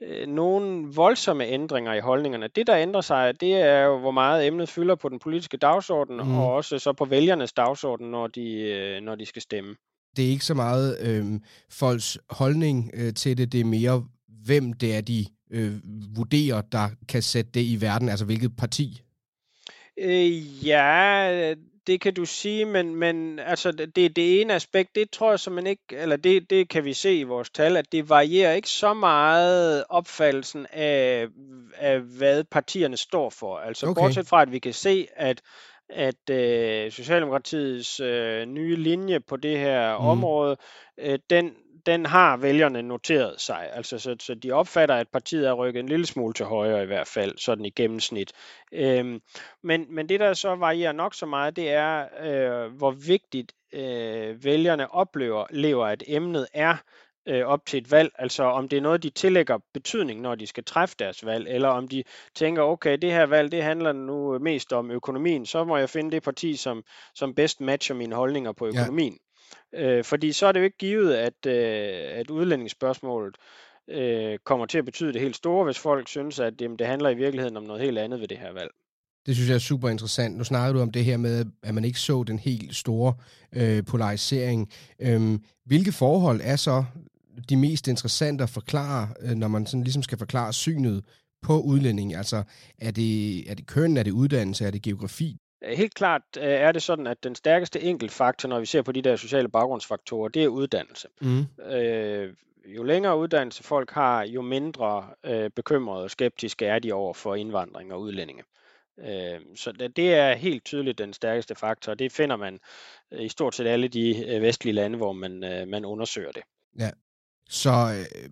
øh, nogle voldsomme ændringer i holdningerne. Det, der ændrer sig, det er jo, hvor meget emnet fylder på den politiske dagsorden, mm. og også så på vælgernes dagsorden, når de, øh, når de skal stemme. Det er ikke så meget øh, folks holdning øh, til det, det er mere, hvem det er, de øh, vurderer, der kan sætte det i verden, altså hvilket parti? Øh, ja, det kan du sige, men, men altså det, det ene aspekt, det tror jeg man ikke, eller det, det kan vi se i vores tal, at det varierer ikke så meget opfattelsen af, af hvad partierne står for. Altså okay. bortset fra, at vi kan se, at at øh, Socialdemokratiets øh, nye linje på det her mm. område, øh, den den har vælgerne noteret sig. Altså, så, så de opfatter, at partiet er rykket en lille smule til højre i hvert fald, sådan i gennemsnit. Øhm, men, men det, der så varierer nok så meget, det er, øh, hvor vigtigt øh, vælgerne oplever, lever, at emnet er øh, op til et valg, altså om det er noget, de tillægger betydning, når de skal træffe deres valg, eller om de tænker, okay, det her valg, det handler nu mest om økonomien, så må jeg finde det parti, som, som bedst matcher mine holdninger på økonomien. Ja. Øh, fordi så er det jo ikke givet, at, øh, at udlændingsspørgsmålet øh, kommer til at betyde det helt store, hvis folk synes, at jamen, det handler i virkeligheden om noget helt andet ved det her valg. Det synes jeg er super interessant. Nu snakker du om det her med, at man ikke så den helt store øh, polarisering. Øhm, hvilke forhold er så de mest interessante at forklare, øh, når man sådan ligesom skal forklare synet på udlænding? Altså, er det, er det køn, er det uddannelse, er det geografi? Helt klart øh, er det sådan, at den stærkeste enkeltfaktor, når vi ser på de der sociale baggrundsfaktorer, det er uddannelse. Mm. Øh, jo længere uddannelse folk har, jo mindre øh, bekymrede og skeptiske er de over for indvandring og udlændinge. Øh, så det, er helt tydeligt den stærkeste faktor, og det finder man øh, i stort set alle de øh, vestlige lande, hvor man, øh, man undersøger det. Ja. Så øh,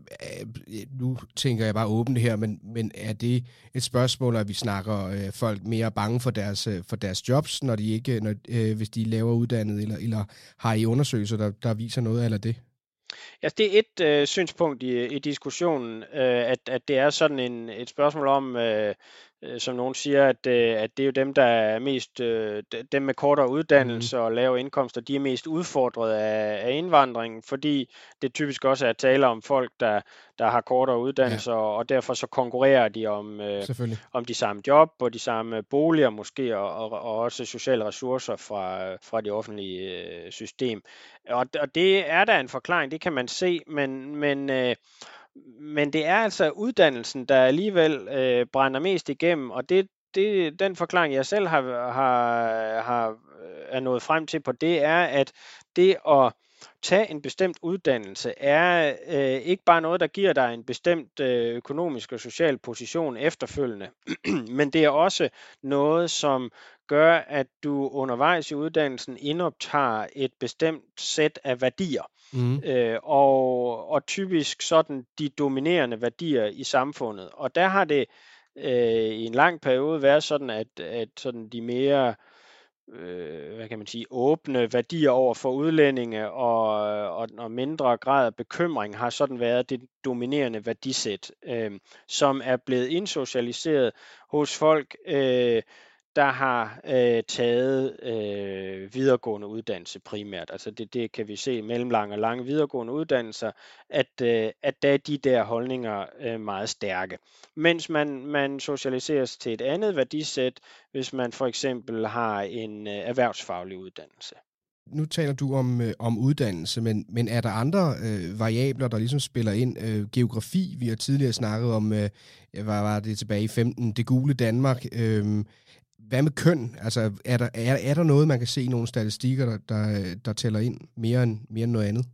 øh, nu tænker jeg bare åbent her, men, men er det et spørgsmål, at vi snakker øh, folk mere bange for deres, øh, for deres jobs, når de ikke, når, øh, hvis de laver uddannet, eller, eller har I undersøgelser, der, der viser noget eller det? Ja, det er et øh, synspunkt i, i diskussionen, øh, at, at det er sådan en, et spørgsmål om, øh, øh, som nogen siger, at, øh, at det er jo dem, der er mest, øh, dem med kortere uddannelse mm. og lave indkomster, de er mest udfordret af, af indvandringen, fordi det typisk også er tale om folk, der, der har kortere uddannelse, ja. og derfor så konkurrerer de om, øh, om de samme job og de samme boliger måske, og, og, og også sociale ressourcer fra, fra det offentlige øh, system. Og, og det er der en forklaring, det kan man se, men, men øh, men det er altså uddannelsen, der alligevel øh, brænder mest igennem, og det, det, den forklaring, jeg selv har, har, har øh, er nået frem til på det, er, at det at tage en bestemt uddannelse er øh, ikke bare noget, der giver dig en bestemt øh, økonomisk og social position efterfølgende, <clears throat> men det er også noget, som gør, at du undervejs i uddannelsen indoptager et bestemt sæt af værdier. Mm. Øh, og, og typisk sådan de dominerende værdier i samfundet. Og der har det øh, i en lang periode været sådan, at, at sådan de mere øh, hvad kan man sige, åbne værdier over for udlændinge og, og, og mindre grad af bekymring har sådan været det dominerende værdisæt, øh, som er blevet indsocialiseret hos folk, øh, der har øh, taget øh, videregående uddannelse primært. Altså det, det kan vi se mellem lange og lange videregående uddannelser, at, øh, at der er de der holdninger øh, meget stærke. Mens man, man socialiseres til et andet værdisæt, hvis man for eksempel har en øh, erhvervsfaglig uddannelse. Nu taler du om, øh, om uddannelse, men, men er der andre øh, variabler, der ligesom spiller ind? Øh, geografi, vi har tidligere snakket om, øh, hvad var det tilbage i 15, det gule Danmark. Øh, hvad med køn? Altså, er der, er, er der noget, man kan se i nogle statistikker, der, der, der tæller ind mere end, mere end noget andet?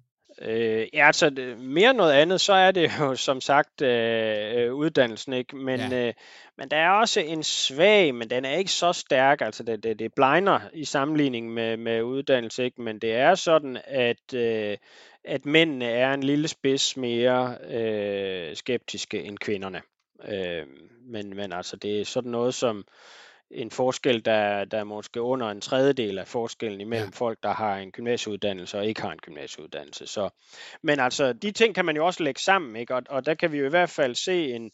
Øh, ja, altså mere end noget andet, så er det jo <laughs> som sagt øh, uddannelsen, ikke? Men, ja. øh, men der er også en svag, men den er ikke så stærk, altså det, det, det blegner i sammenligning med, med uddannelse, ikke? Men det er sådan, at, øh, at mændene er en lille spids mere øh, skeptiske end kvinderne. Øh, men, men altså det er sådan noget som en forskel, der, der er måske under en tredjedel af forskellen imellem ja. folk, der har en gymnasieuddannelse og ikke har en gymnasieuddannelse. Så, men altså, de ting kan man jo også lægge sammen, ikke? Og, og der kan vi jo i hvert fald se en,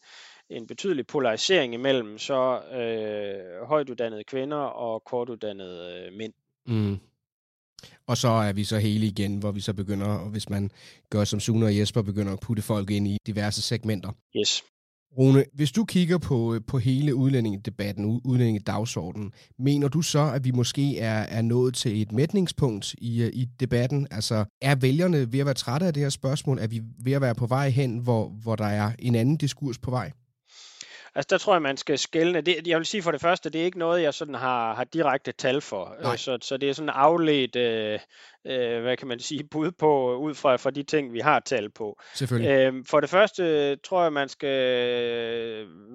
en betydelig polarisering imellem så øh, højtuddannede kvinder og kortuddannede øh, mænd. Mm. Og så er vi så hele igen, hvor vi så begynder, og hvis man gør som Sune og Jesper, begynder at putte folk ind i diverse segmenter. Yes. Rune, hvis du kigger på, på hele udlændingedebatten, udlændingedagsordenen, mener du så, at vi måske er, er nået til et mætningspunkt i, i debatten? Altså, er vælgerne ved at være trætte af det her spørgsmål? Er vi ved at være på vej hen, hvor, hvor der er en anden diskurs på vej? Altså der tror jeg, man skal skælne. Det, jeg vil sige for det første, det er ikke noget, jeg sådan har, har direkte tal for. Nej. Så, så det er sådan afledt, øh, øh, hvad kan man sige, <laughs> bud på, ud fra, fra de ting, vi har tal på. Selvfølgelig. Øh, for det første tror jeg, man skal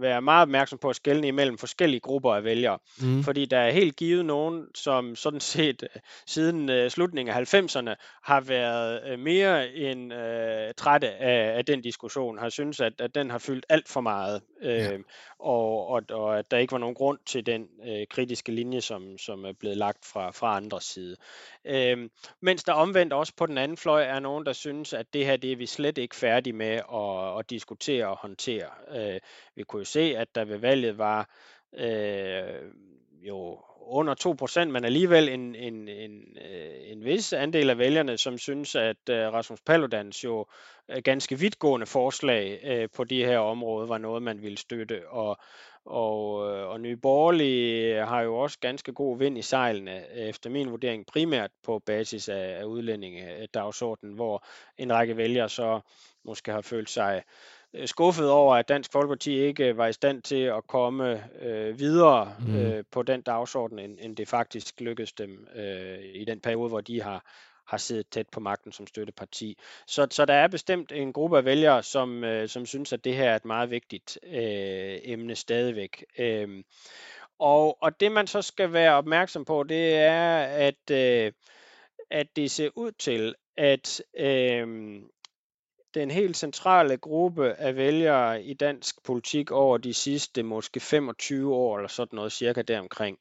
være meget opmærksom på at skælne imellem forskellige grupper af vælgere. Mm. Fordi der er helt givet nogen, som sådan <laughs> set øh, siden øh, slutningen af 90'erne har været øh, mere end øh, trætte af, af den diskussion, har synes, at, at den har fyldt alt for meget. Øh, ja og, og, og at der ikke var nogen grund til den øh, kritiske linje, som, som er blevet lagt fra, fra andre side. Øh, mens der omvendt også på den anden fløj er nogen, der synes, at det her det er vi slet ikke færdige med at, at diskutere og håndtere. Øh, vi kunne jo se, at der ved valget var øh, jo under 2%, men alligevel en, en, en, øh, en vis andel af vælgerne, som synes, at øh, Rasmus Paludans jo øh, ganske vidtgående forslag på de her områder var noget, man ville støtte. Og, og, og Nye Borgerlige har jo også ganske god vind i sejlene, efter min vurdering primært på basis af, af udlændingedagsordenen, hvor en række vælgere så måske har følt sig Øh, skuffet over, at Dansk Folkeparti ikke var i stand til at komme øh, videre mm. øh, på den dagsorden, end, end det faktisk lykkedes dem øh, i den periode, hvor de har har siddet tæt på magten som støtteparti. Så, så der er bestemt en gruppe af vælgere, som, øh, som synes, at det her er et meget vigtigt øh, emne stadigvæk. Øh, og, og det man så skal være opmærksom på, det er, at, øh, at det ser ud til, at øh, den helt centrale gruppe af vælgere i dansk politik over de sidste måske 25 år, eller sådan noget cirka deromkring,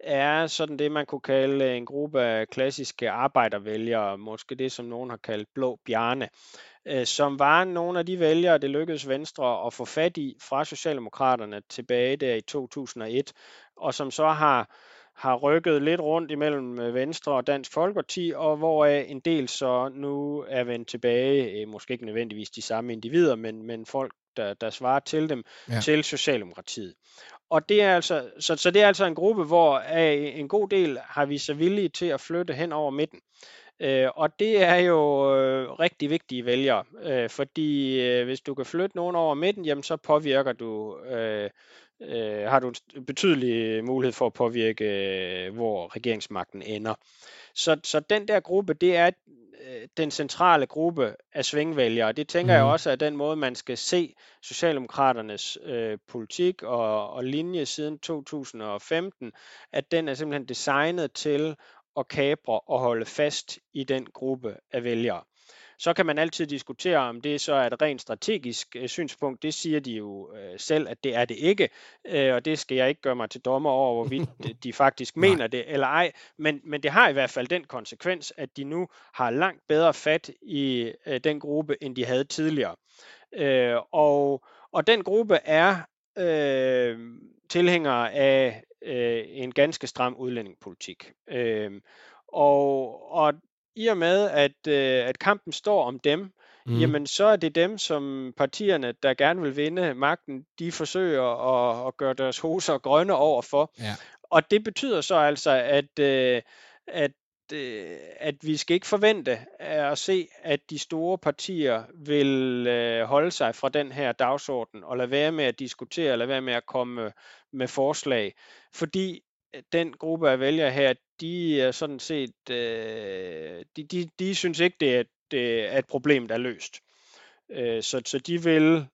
er sådan det, man kunne kalde en gruppe af klassiske arbejdervælgere, måske det, som nogen har kaldt blå bjerne, øh, som var nogle af de vælgere, det lykkedes Venstre at få fat i fra Socialdemokraterne tilbage der i 2001, og som så har har rykket lidt rundt imellem øh, Venstre og Dansk Folkeparti, og hvor en del så nu er vendt tilbage, øh, måske ikke nødvendigvis de samme individer, men, men folk, der, der svarer til dem, ja. til Socialdemokratiet. Og det er altså, så, så det er altså en gruppe, hvor en god del har vi så villige til at flytte hen over midten. Øh, og det er jo øh, rigtig vigtige vælgere, øh, fordi øh, hvis du kan flytte nogen over midten, jamen så påvirker du øh, øh, har du en betydelig mulighed for at påvirke, øh, hvor regeringsmagten ender. Så, så den der gruppe, det er øh, den centrale gruppe af svingvælgere. Det tænker mm. jeg mhm. også er den måde, man skal se Socialdemokraternes øh, politik og, og linje siden 2015, at den er simpelthen designet til at kapre og holde fast i den gruppe af vælgere. Så kan man altid diskutere, om det så er et rent strategisk øh, synspunkt. Det siger de jo øh, selv, at det er det ikke, øh, og det skal jeg ikke gøre mig til dommer over, hvorvidt de <laughs> faktisk mener det eller ej. Men, men det har i hvert fald den konsekvens, at de nu har langt bedre fat i øh, den gruppe, end de havde tidligere. Øh, og, og den gruppe er øh, tilhængere af øh, en ganske stram udlændingepolitik. Øh, og, og i og med, at, øh, at kampen står om dem, mm. jamen så er det dem, som partierne, der gerne vil vinde magten, de forsøger at, at gøre deres hoser grønne over for. Ja. Og det betyder så altså, at, øh, at øh, at vi skal ikke forvente at se, at de store partier vil øh, holde sig fra den her dagsorden og lade være med at diskutere, lade være med at komme med forslag, fordi den gruppe af vælgere her, de er sådan set, øh, de, de, de synes ikke, det er, det er et problem, der er løst. Øh, så, så de vil,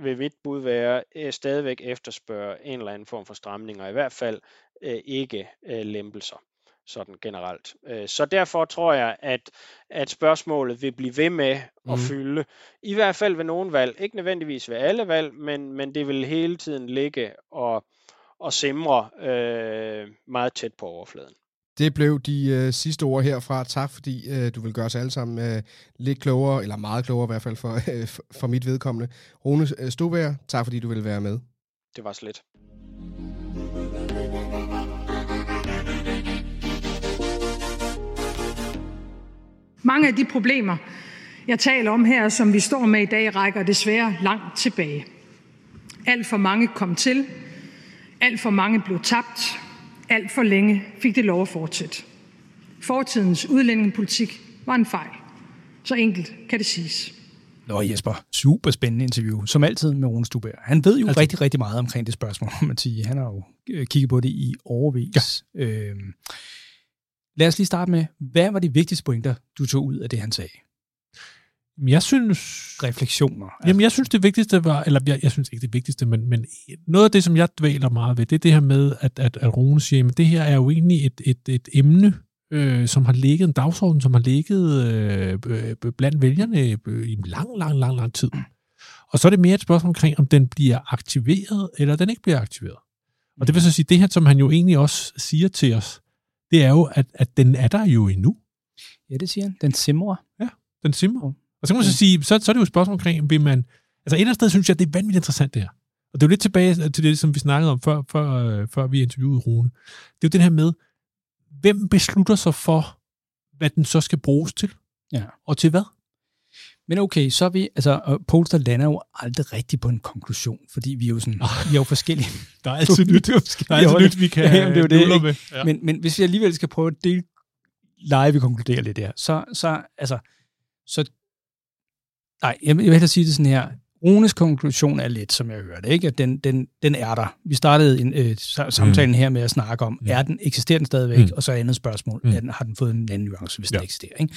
ved mit bud være, øh, stadigvæk efterspørge en eller anden form for stramninger, i hvert fald øh, ikke øh, lempelser sådan generelt. Øh, så derfor tror jeg, at, at spørgsmålet vil blive ved med at mm. fylde, i hvert fald ved nogle valg, ikke nødvendigvis ved alle valg, men, men det vil hele tiden ligge og, og simre øh, meget tæt på overfladen. Det blev de øh, sidste ord herfra. Tak, fordi øh, du vil gøre os alle sammen øh, lidt klogere, eller meget klogere i hvert fald for, <laughs> øh, for mit vedkommende. Rune øh, Stubær, tak fordi du vil være med. Det var så lidt. Mange af de problemer, jeg taler om her, som vi står med i dag, rækker desværre langt tilbage. Alt for mange kom til, alt for mange blev tabt, alt for længe fik det lov at fortsætte. Fortidens udlændingepolitik var en fejl. Så enkelt kan det siges. Nå Jesper, super spændende interview, som altid med Rune Stuberg. Han ved jo altid. rigtig, rigtig meget omkring det spørgsmål, man sige. Han har jo øh, kigget på det i overvis. Ja. Øhm, lad os lige starte med, hvad var de vigtigste pointer, du tog ud af det, han sagde? Jeg synes... Refleksioner. Altså. Jamen, jeg synes, det vigtigste var... Eller, jeg, jeg synes ikke det vigtigste, men, men noget af det, som jeg dvæler meget ved, det er det her med, at, at, at Rune siger, at det her er jo egentlig et, et, et emne, øh, som har ligget, en dagsorden, som har ligget øh, blandt vælgerne øh, i lang, lang, lang, lang tid. Og så er det mere et spørgsmål omkring, om den bliver aktiveret, eller den ikke bliver aktiveret. Og det vil så sige, det her, som han jo egentlig også siger til os, det er jo, at, at den er der jo endnu. Ja, det siger han. Den simrer. Ja, den simrer. Og så kan man så sige, så, så er det jo et spørgsmål omkring, vil man... Altså et eller andet sted synes jeg, det er vanvittigt interessant det her. Og det er jo lidt tilbage til det, som vi snakkede om, før, før, øh, før vi interviewede Rune. Det er jo den her med, hvem beslutter sig for, hvad den så skal bruges til? Ja. Og til hvad? Men okay, så er vi, altså, Polster lander jo aldrig rigtig på en konklusion, fordi vi er jo sådan, vi <laughs> <laughs> er jo forskellige. Der er altid nyt, der er altid nyt vi kan <laughs> ja, jamen, det er jo det, med. Ja. Men, men hvis vi alligevel skal prøve at dele, lege, vi konkluderer lidt der, så, så, altså, så, nej, jeg vil hellere sige det sådan her, Runes konklusion er lidt, som jeg hørte, ikke? at den, den, den er der. Vi startede en, øh, sa- samtalen her med at snakke om, Mm. er den eksisterende stadigvæk? Mm. Og så andet spørgsmål, Mm. er den, har den fået en anden nuance, hvis Ja. den eksisterer? Ikke?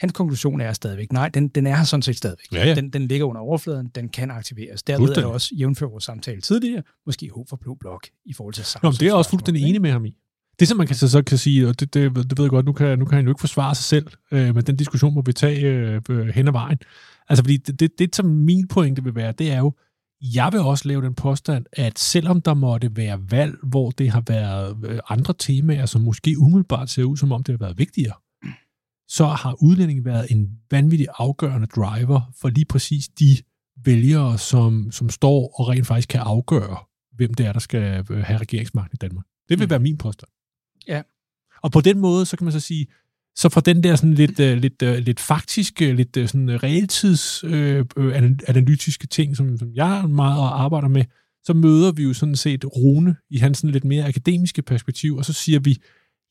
Hans konklusion er stadigvæk, nej, den, den er her sådan set stadigvæk. Ja, ja. Den, den ligger under overfladen, den kan aktiveres. Derved er Fuldstændig. der også, jævnfør vores samtale tidligere, måske håb for Blå Blok i forhold til Nå, men det er også fuldstændig enig med ham i. Det, som man kan, så, så kan sige, og det, det, det ved jeg godt, nu kan, nu kan han jo ikke forsvare sig selv, øh, men den diskussion må vi tage øh, øh, hen ad vejen. Altså, fordi det, det, det, som min pointe vil være, det er jo, jeg vil også lave den påstand, at selvom der måtte være valg, hvor det har været øh, andre temaer, som måske umiddelbart ser ud, som om det har været vigtigere, så har udlændingen været en vanvittig afgørende driver for lige præcis de vælgere, som, som står og rent faktisk kan afgøre, hvem det er, der skal øh, have regeringsmagten i Danmark. Det vil Mm. være min påstand. Ja. Og på den måde, så kan man så sige, så fra den der sådan lidt, øh, lidt, øh, lidt faktiske, lidt øh, sådan øh, realtids øh, øh analytiske ting, som, som jeg meget arbejder med, så møder vi jo sådan set Rune i hans sådan lidt mere akademiske perspektiv, og så siger vi,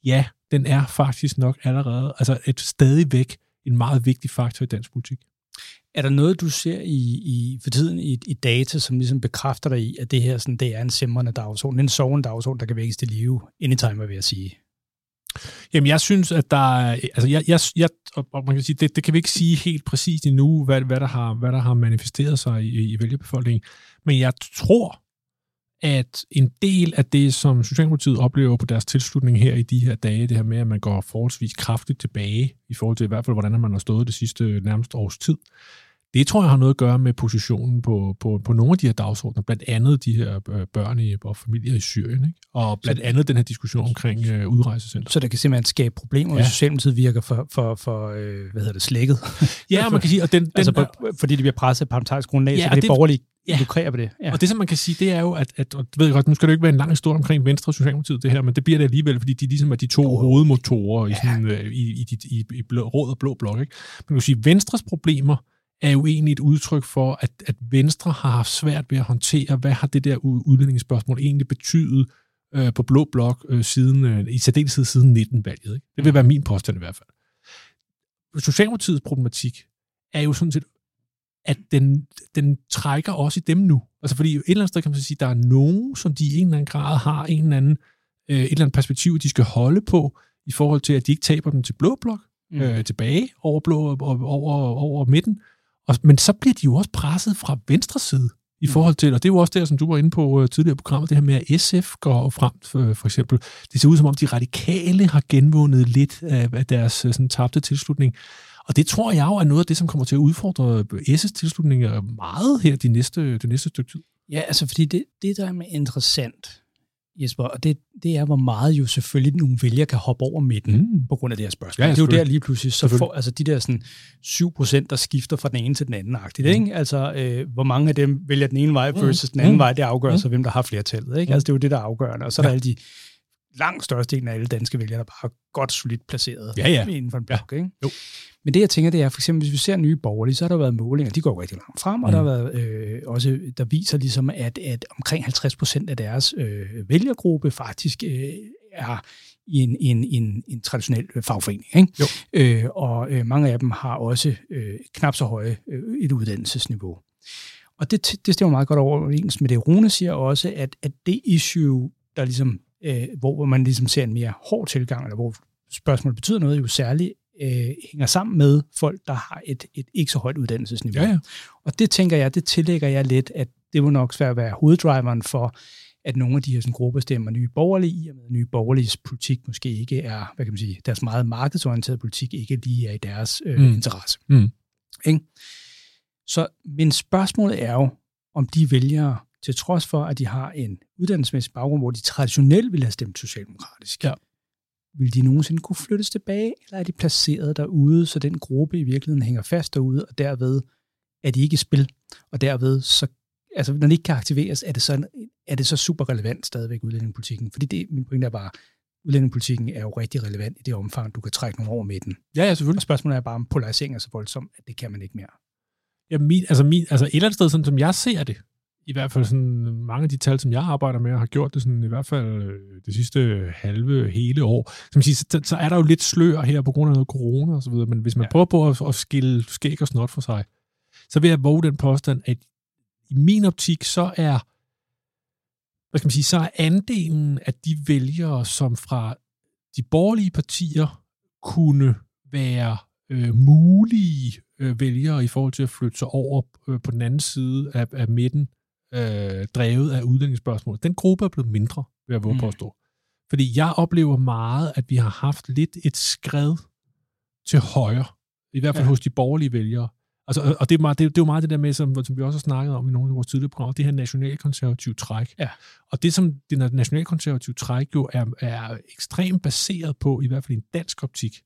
ja, den er faktisk nok allerede, altså et stadigvæk en meget vigtig faktor i dansk politik. Er der noget, du ser i, i for tiden i, i data, som ligesom bekræfter dig i, at det her sådan, det er en simrende dagsorden, en sovende dagsorden, der kan vækkes til live anytime, vil jeg sige? Jamen, jeg synes, at der er... Altså, jeg, jeg, jeg, og man kan sige, det, det kan vi ikke sige helt præcist endnu, hvad, hvad, der, har, hvad der har manifesteret sig i, i vælgerbefolkningen. Men jeg tror, at en del af det, som Socialdemokratiet oplever på deres tilslutning her i de her dage, det her med, at man går forholdsvis kraftigt tilbage, i forhold til i hvert fald, hvordan man har stået det sidste nærmest års tid, det tror jeg har noget at gøre med positionen på, på, på nogle af de her dagsordner, blandt andet de her øh, børn i, og familier i Syrien, ikke? og blandt andet den her diskussion omkring øh, udrejsecenter. Så der kan simpelthen skabe problemer, Ja. hvis Socialdemokratiet virker for, for, for øh, hvad hedder det, slækket. <laughs> Ja, man kan sige, og den, den, altså, på, fordi de bliver presset af parlamentarisk grundlag, Ja, så kan det, det- borgerlige ja. lukrere på det. Ja. Og det, som man kan sige, det er jo, at, at og det ved jeg godt, nu skal det jo ikke være en lang historie omkring Venstre og Socialdemokratiet, det her, men det bliver det alligevel, fordi de ligesom er de to Jo. hovedmotorer i, Ja. sådan, øh, i, i, i, i, i blå, rød og blå blok. Ikke? Man kan sige, Venstres problemer er jo egentlig et udtryk for, at, at Venstre har haft svært ved at håndtere, hvad har det der ud- udlændingsspørgsmål egentlig betydet øh, på blå blok øh, siden, øh, i særdeleshed siden 19-valget. Ikke? Det vil være min påstand i hvert fald. Socialdemokratiets problematik er jo sådan set, at den, den trækker også i dem nu. Altså fordi et eller andet sted kan man sige, der er nogen, som de i en eller anden grad har en eller anden, øh, et eller andet perspektiv, de skal holde på, i forhold til, at de ikke taber dem til blå blok, Mm. øh, tilbage over, blå, over, over, over midten. Og, men så bliver de jo også presset fra venstre side i Mm. forhold til, og det er jo også der, som du var inde på øh, tidligere i programmet, det her med, at SF går frem, for, for eksempel. Det ser ud som om, de radikale har genvundet lidt af, deres øh, sådan, tabte tilslutning. Og det tror jeg jo er noget af det, som kommer til at udfordre SS tilslutninger meget her de næste, det næste stykke tid. Ja, altså fordi det, det der er interessant, Jesper, og det, det er, hvor meget jo selvfølgelig nogle vælgere kan hoppe over midten Mm. på grund af det her spørgsmål. Ja, ja, det er jo der lige pludselig, så får altså de der sådan 7 procent, der skifter fra den ene til den anden agtigt, ikke? Altså, øh, hvor mange af dem vælger den ene vej versus den anden Mm. vej, det afgør Mm. så, hvem der har flertallet, ikke? Mm. Altså, det er jo det, der er afgørende. Og så er der Ja. alle de langt størstedelen af alle danske vælgere, der bare er godt solidt placeret Ja, ja. inden for en Ja. blok, ikke? Jo. Men det, jeg tænker, det er, for eksempel, hvis vi ser nye borgerlige, så har der været målinger, de går rigtig langt frem, og Mm. der har været øh, også, der viser ligesom, at, at omkring 50 procent af deres øh, vælgergruppe faktisk øh, er i en, en, en, en traditionel øh, fagforening. Ikke? Jo. Øh, og øh, mange af dem har også øh, knap så høje øh, et uddannelsesniveau. Og det, det stemmer meget godt overens med det, Rune siger også, at, at det issue, der ligesom, øh, hvor man ligesom ser en mere hård tilgang, eller hvor spørgsmålet betyder noget, jo særligt øh, hænger sammen med folk, der har et, et ikke så højt uddannelsesniveau. Ja, ja. Og det tænker jeg, det tillægger jeg lidt, at det må nok svært være hoveddriveren for, at nogle af de her sådan, grupper stemmer nye borgerlige i, og med nye borgerliges politik måske ikke er, hvad kan man sige, deres meget markedsorienterede politik ikke lige er i deres øh, Mm. mm. interesse. Mm. Ikke? Så, men spørgsmålet er jo, om de vælgere, til trods for, at de har en uddannelsesmæssig baggrund, hvor de traditionelt ville have stemt socialdemokratisk, Ja. Vil de nogensinde kunne flyttes tilbage, eller er de placeret derude, så den gruppe i virkeligheden hænger fast derude, og derved er de ikke i spil, og derved så altså, når de ikke kan aktiveres, er det så, er det så super relevant stadigvæk udlændingepolitikken? Fordi det, min pointe er bare, udlændingepolitikken er jo rigtig relevant i det omfang, du kan trække nogle over med den. Ja, ja, Og selvfølgelig. spørgsmålet er bare, om polarisering er så voldsom, at det kan man ikke mere. Ja, min, altså, min, altså et eller andet sted, sådan som jeg ser det, i hvert fald sådan mange af de tal, som jeg arbejder med, og har gjort det sådan i hvert fald øh, det sidste halve, hele år, som siger, så, så er der jo lidt slør her på grund af noget corona og så videre, men hvis man. Ja. prøver på at, at skille skæg og snot for sig, så vil jeg våge den påstand, at i min optik, så er hvad skal man sige, så er andelen af de vælgere, som fra de borgerlige partier kunne være øh, mulige øh, vælgere i forhold til at flytte sig over øh, på den anden side af, af midten, øh, drevet af uddannelsesspørgsmål. Den gruppe er blevet mindre, vil jeg våge Mm. mm. påstå. Fordi jeg oplever meget, at vi har haft lidt et skred til højre, i hvert fald ja. Hos de borgerlige vælgere. Altså, og- det er, meget, det, det er jo meget det der med, som, som vi også har snakket om i nogle af vores tidligere programmer, det her nationalkonservative træk. Ja. Og det, som det nationalkonservative træk jo er, er ekstremt baseret på, i hvert fald i en dansk optik,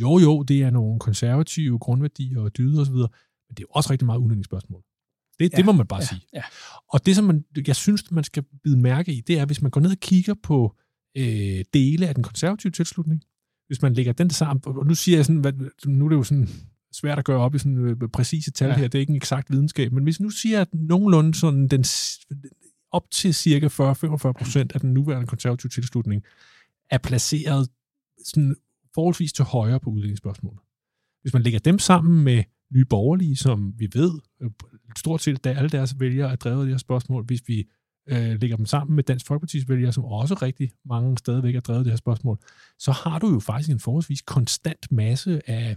jo jo, det er nogle konservative grundværdier og dyder osv., men det er jo også rigtig meget udlændingsspørgsmål. Det, ja. det må man bare ja, sige. Ja. Og det, som man, jeg synes, man skal bide mærke i, det er, hvis man går ned og kigger på øh, dele af den konservative tilslutning, hvis man lægger den sammen, og nu siger jeg sådan, hvad, nu er det jo sådan svært at gøre op i sådan øh, præcise tal ja. Her, det er ikke en eksakt videnskab, men hvis nu siger, at nogenlunde sådan den, op til cirka 40-45 procent af den nuværende konservative tilslutning er placeret sådan forholdsvis til højre på udviklingsspørgsmålet. Hvis man lægger dem sammen med nye borgerlige, som vi ved, øh, stort set da alle deres vælgere er drevet af de her spørgsmål, hvis vi øh, lægger dem sammen med Dansk Folkeparti's vælgere, som også rigtig mange stadigvæk er drevet af det her spørgsmål, så har du jo faktisk en forholdsvis konstant masse af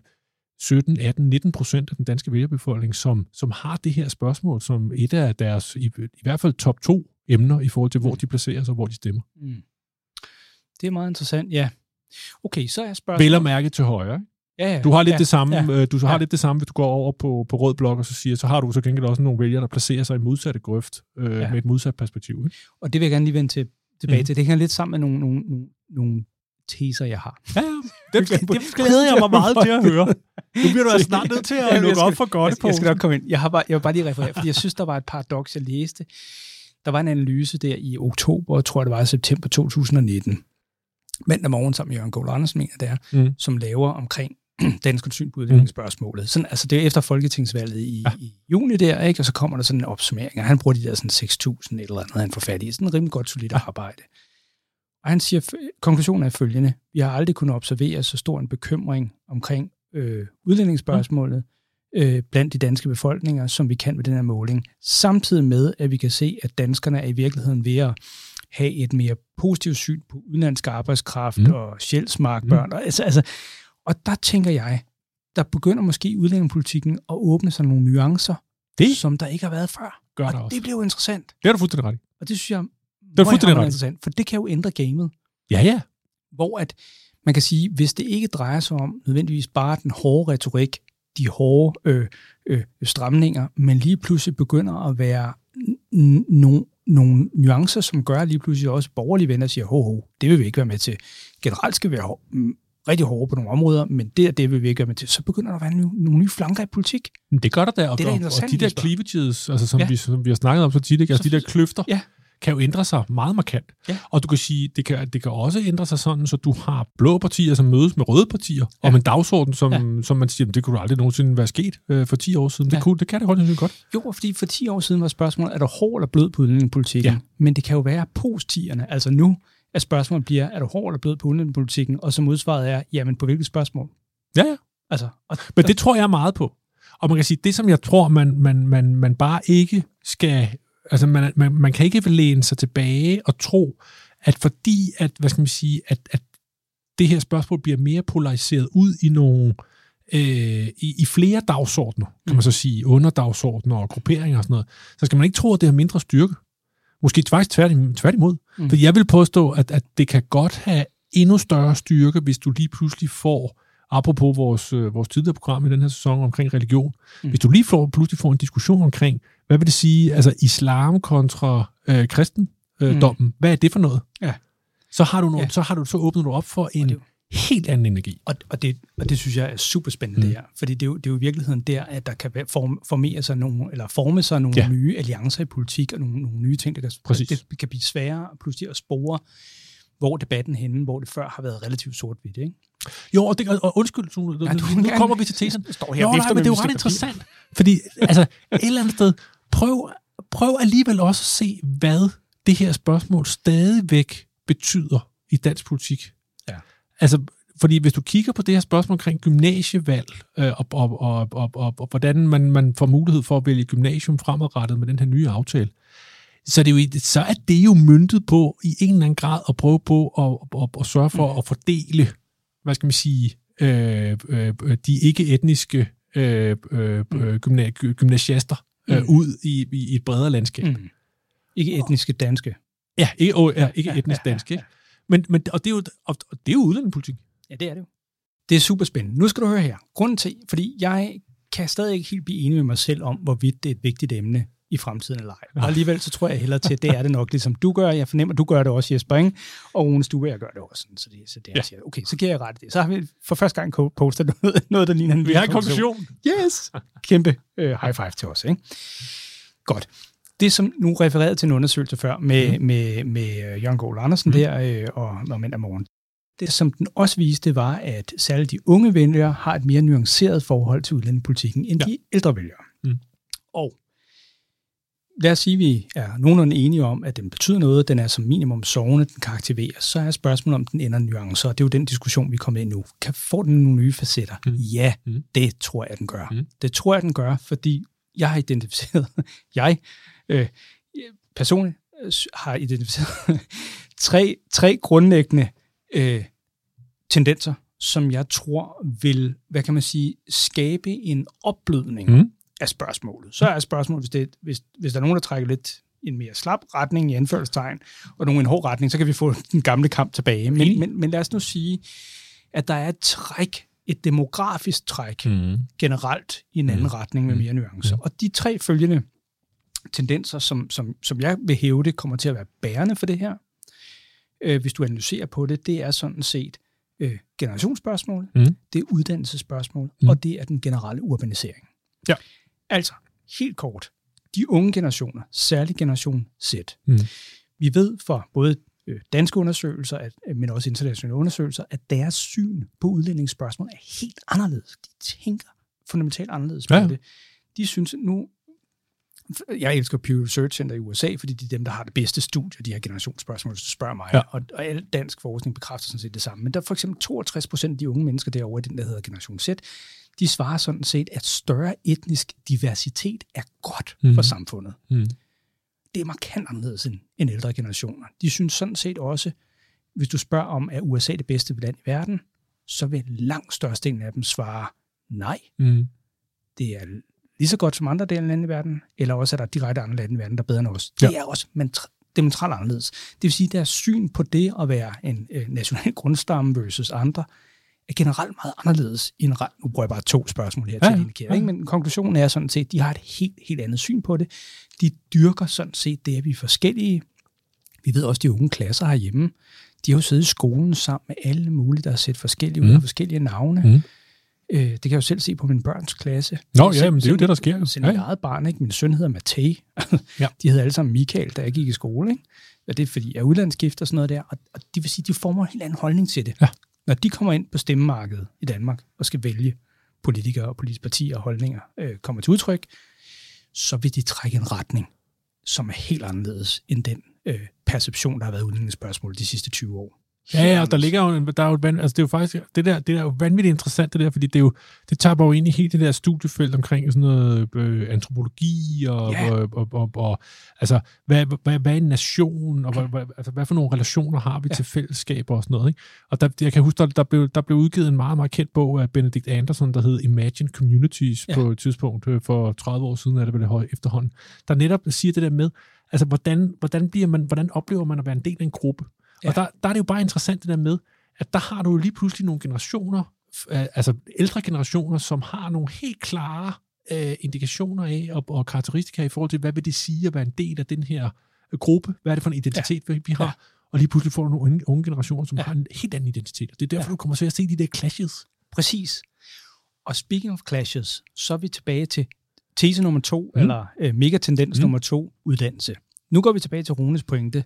17, 18, 19 procent af den danske vælgerbefolkning, som, som har det her spørgsmål som et af deres, i, i hvert fald top to emner i forhold til, hvor de placerer sig og hvor de stemmer. Mm. Det er meget interessant, ja. Okay, så er spørgsmålet... Vel at mærke til højre. Ja, ja. Du har lidt ja, det samme, Ja. ja. du har Ja. lidt det samme, hvis du går over på, på rød blok og så siger, så har du så gengæld også nogle vælgere, der placerer sig i modsatte grøft øh, Ja. ja. med et modsat perspektiv. Ikke? Og det vil jeg gerne lige vende til, tilbage mm. til. Det hænger lidt sammen med nogle, nogle, nogle, nogle teser, jeg har. Ja, ja. <laughs> Det, det, det glæder jeg mig meget til at høre. Nu bliver du altså snart <laughs> nødt til at jeg lukke skal- op for godt jeg, jeg skal nok komme ind. Jeg, har bare, jeg vil bare lige referere, fordi jeg synes, der var et paradoks, jeg læste. Der var en analyse der i oktober, tror jeg det var i september 2019. Mandag morgen sammen med Jørgen Gold Andersen, mener det er, Mm. som laver omkring <clears throat> dansk syn på udviklingsspørgsmålet. Sådan, altså det er efter folketingsvalget i, ja. i juni der, ikke? og så kommer der sådan en opsummering, og han bruger de der sådan 6.000 eller andet, han får fat i. Sådan en rimelig godt solidt arbejde. Og han siger, konklusionen er følgende. Vi har aldrig kunnet observere så stor en bekymring omkring øh, udlændingsspørgsmålet øh, blandt de danske befolkninger, som vi kan med den her måling. Samtidig med, at vi kan se, at danskerne er i virkeligheden ved at have et mere positivt syn på udenlandsk arbejdskraft Mm. mm. og sjælsmarkbørn. Mm. Og, altså, altså, og der tænker jeg, der begynder måske udlændingepolitikken at åbne sig nogle nuancer, Det som der ikke har været før. gør og der også. det bliver jo interessant. Det er du fuldstændig ret i. Og det synes jeg Det er fuldstændig ret interessant, for det kan jo ændre gamet. Ja, ja. Hvor at man kan sige, hvis det ikke drejer sig om nødvendigvis bare den hårde retorik, de hårde øh, øh, stramninger, men lige pludselig begynder at være nogle nogle nuancer, som gør lige pludselig også borgerlige venner siger, ho, ho, det vil vi ikke være med til. Generelt skal vi være rigtig hårde på nogle områder, men det og det vil vi ikke være med til. Så begynder der at være nogle, nogle nye flanker i politik. Men det gør der der. Og, Det er og, og de der cleavages, altså som, Ja. vi, som vi har snakket om så tit, ikke? altså Så- de der kløfter, Ja. kan jo ændre sig meget markant. Ja. Og du kan sige, det kan, det kan også ændre sig sådan, så du har blå partier, som mødes med røde partier, ja. om en dagsorden, som, ja. som man siger, "Men det kunne aldrig nogensinde være sket øh, for 10 år siden. Ja. Det, kunne, det kan det godt sandsynligt godt. Jo, fordi for 10 år siden var spørgsmålet, er du hård eller blød på udlændingepolitikken? Ja. Men det kan jo være post-tierne. Altså nu, at spørgsmålet bliver, er du hård eller blød på udlændingepolitikken? Og så modsvaret er, jamen på hvilket spørgsmål? Ja, ja. Altså, og Men det tror jeg meget på. Og man kan sige, det som jeg tror, man, man, man, man bare ikke skal... Altså, man, man, man kan ikke læne sig tilbage og tro, at fordi, at, hvad skal man sige, at, at det her spørgsmål bliver mere polariseret ud i nogle øh, i, i flere dagsordner, kan man så sige, underdagsordner og grupperinger og sådan noget, så skal man ikke tro, at det har mindre styrke. Måske faktisk tværtim- tværtimod. Mm. For jeg vil påstå, at, at det kan godt have endnu større styrke, hvis du lige pludselig får apropos vores, øh, vores tidligere program i den her sæson omkring religion, mm. hvis du lige får, pludselig får en diskussion omkring, hvad vil det sige, altså islam kontra øh, kristendommen, øh, mm. hvad er det for noget? Ja. Så har du, noget, Ja. så har du så åbnet du op for en helt anden energi. Og, og, det, og det synes jeg er super spændende, mm. det her. Fordi det er, jo, det er jo i virkeligheden der, at der kan form, formere sig nogle, eller forme sig nogle Ja. nye alliancer i politik, og nogle, nogle nye ting, der kan, Præcis. det kan blive sværere pludselig at spore, hvor debatten henne, hvor det før har været relativt sort-hvidt. Ikke? Jo, og, det, og undskyld, nu, du må nu kommer vi til tesen. Står her Jo, nej, men det er jo ret papir. interessant, fordi altså, et eller andet sted, prøv, prøv alligevel også at se, hvad det her spørgsmål stadigvæk betyder i dansk politik. Altså, fordi hvis du kigger på det her spørgsmål omkring gymnasievalg, øh, og, og, og, og, og, og hvordan man, man får mulighed for at vælge gymnasium fremadrettet med den her nye aftale, så er, det jo, i- så er det jo myntet på i en eller anden grad at prøve på at, at, at sørge for Mm. at fordele, hvad skal man sige, øh, øh, de ikke-etniske øh, øh, øh, gymna- gy- gymnasiaster øh, Mm. ud i, i, i et bredere landskab. Mm. Ikke etniske danske. Ja, ikke, oh, ja, ikke etnisk dansk. Ikke? Men, men, og, det er jo, og det er jo udlændingepolitik. Ja, det er det jo. Det er super spændende. Nu skal du høre her. Grunden til, fordi jeg kan stadig ikke helt blive enig med mig selv om, hvorvidt det er et vigtigt emne i fremtiden eller ej. Og alligevel så tror jeg hellere til, at det er det nok, ligesom du gør. Jeg fornemmer, at du gør det også, Jesper, ikke? Og Rune Stue, jeg gør det også. Sådan, så det, så det Ja. siger, okay, så giver jeg ret det. Så har vi for første gang postet <laughs> noget, noget der ligner en Vi har en konklusion. Yes! Kæmpe øh, high five til os, ikke? Godt. Det, som nu refererede til en undersøgelse før med, mm. med, med øh, Jørgen Gård Andersen mm. der øh, og, og Mænd af Morgen, det, som den også viste, var, at særligt de unge vælgere har et mere nuanceret forhold til udlændingepolitikken end Ja. de ældre vælgere. Mm. Og lad os sige, at vi er nogenlunde enige om, at den betyder noget, den er som minimum sovende, den kan aktiveres, så er spørgsmålet, om den ender nuancer, og det er jo den diskussion, vi er kommet ind nu. Kan få den nogle nye facetter? Mm. Ja, Mm. det tror jeg, den gør. Mm. Det tror jeg, den gør, fordi jeg har identificeret, <laughs> jeg øh, personligt øh, har identificeret <laughs> tre, tre grundlæggende øh, tendenser, som jeg tror vil, hvad kan man sige, skabe en opblødning Mm. af spørgsmålet. Så er spørgsmålet, hvis, det, hvis, hvis der er nogen, der trækker lidt i en mere slap retning i anførselstegn, og nogen i en hård retning, så kan vi få <laughs> den gamle kamp tilbage. Men, men, men lad os nu sige, at der er et træk, et demografisk træk, Mm. generelt i en anden Mm. retning med mere nuancer. Mm. Mm. Og de tre følgende tendenser, som, som, som jeg vil hæve det, kommer til at være bærende for det her, øh, hvis du analyserer på det, det er sådan set øh, generationsspørgsmål, Mm. det er uddannelsesspørgsmål, Mm. og det er den generelle urbanisering. Ja. Altså, helt kort, de unge generationer, særligt generation Z, Mm. vi ved fra både øh, danske undersøgelser, at, øh, men også internationale undersøgelser, at deres syn på udlændingsspørgsmål er helt anderledes. De tænker fundamentalt anderledes på Ja. det. De synes nu, jeg elsker Pew Research Center i USA, fordi de er dem, der har det bedste studie de her generationsspørgsmål, hvis du spørger mig. Ja. Og, og al dansk forskning bekræfter sådan set det samme. Men der er for eksempel 62 procent af de unge mennesker derovre, i den der hedder Generation Z, de svarer sådan set, at større etnisk diversitet er godt Mhm. mm. for samfundet Mm. det er markant anderledes end, end ældre generationer. De synes sådan set også, hvis du spørger om, er USA det bedste land i verden, så vil langt størstedelen af dem svare nej. Mm. Det er lige så godt som andre dele af landet i verden, eller også er der direkte andre lande i verden, der er bedre end os. Ja. Det er også mentra- diametralt anderledes. Det vil sige, at deres syn på det at være en øh, national <laughs> grundstamme versus andre, er generelt meget anderledes. I en nu bruger jeg bare to spørgsmål her til Ja, at ja, indikere, ja. ikke? men konklusionen er sådan set, at de har et helt, helt andet syn på det. De dyrker sådan set det, at vi er forskellige. Vi ved også, at de unge klasser herhjemme, de har jo siddet i skolen sammen med alle mulige, der har set forskellige ud Mm. af forskellige navne. Mm. Øh, det kan jeg jo selv se på min børns klasse. Nå, ja, men det er jo det, der sker. Selv Ja, eget barn, ikke? Min søn hedder Matej. <laughs> Ja. De hedder alle sammen Michael, da jeg gik i skole, ikke? Og det er fordi, jeg er udlandsgift og sådan noget der. Og, og det vil sige, de former en helt anden holdning til det. Ja. Når de kommer ind på stemmemarkedet i Danmark og skal vælge politikere og politiske partier og holdninger øh, kommer til udtryk, så vil de trække en retning, som er helt anderledes end den øh, perception, der har været udlændingsspørgsmål de sidste 20 år. Ja, ja, og der ligger jo, en- der er jo, et van- altså det er jo faktisk, det der, det der er jo vanvittigt interessant, det der, fordi det er jo, det tager jo ind i hele det der studiefelt omkring sådan noget øh, antropologi og, Ja. og, og, og, og, altså, hvad, hvad, hvad er en nation, og hvad, hvad, altså, hvad for nogle relationer har vi ja. Til fællesskaber og sådan noget, ikke? Og der, jeg kan huske, der, der, blev, der blev udgivet en meget, meget kendt bog af Benedict Anderson, der hed Imagine Communities ja. På et tidspunkt øh, for 30 år siden, er det vel det efterhånden, der netop siger det der med, altså, hvordan, hvordan, bliver man, hvordan oplever man at være en del af en gruppe? Ja. Og der, der er det jo bare interessant det der med, at der har du lige pludselig nogle generationer øh, altså ældre generationer, som har nogle helt klare øh, indikationer af og, og karakteristika i forhold til, hvad vil det sige at være en del af den her øh, gruppe? Hvad er det for en identitet, ja. vi har? Ja. Og lige pludselig får du nogle unge, generationer, som ja. har en helt anden identitet. Og det er derfor, ja. du kommer til at se de der clashes. Præcis. Og speaking of clashes, så er vi tilbage til tese nummer to, mm. eller øh, megatendens mm. nummer to, uddannelse. Nu går vi tilbage til Runes pointe.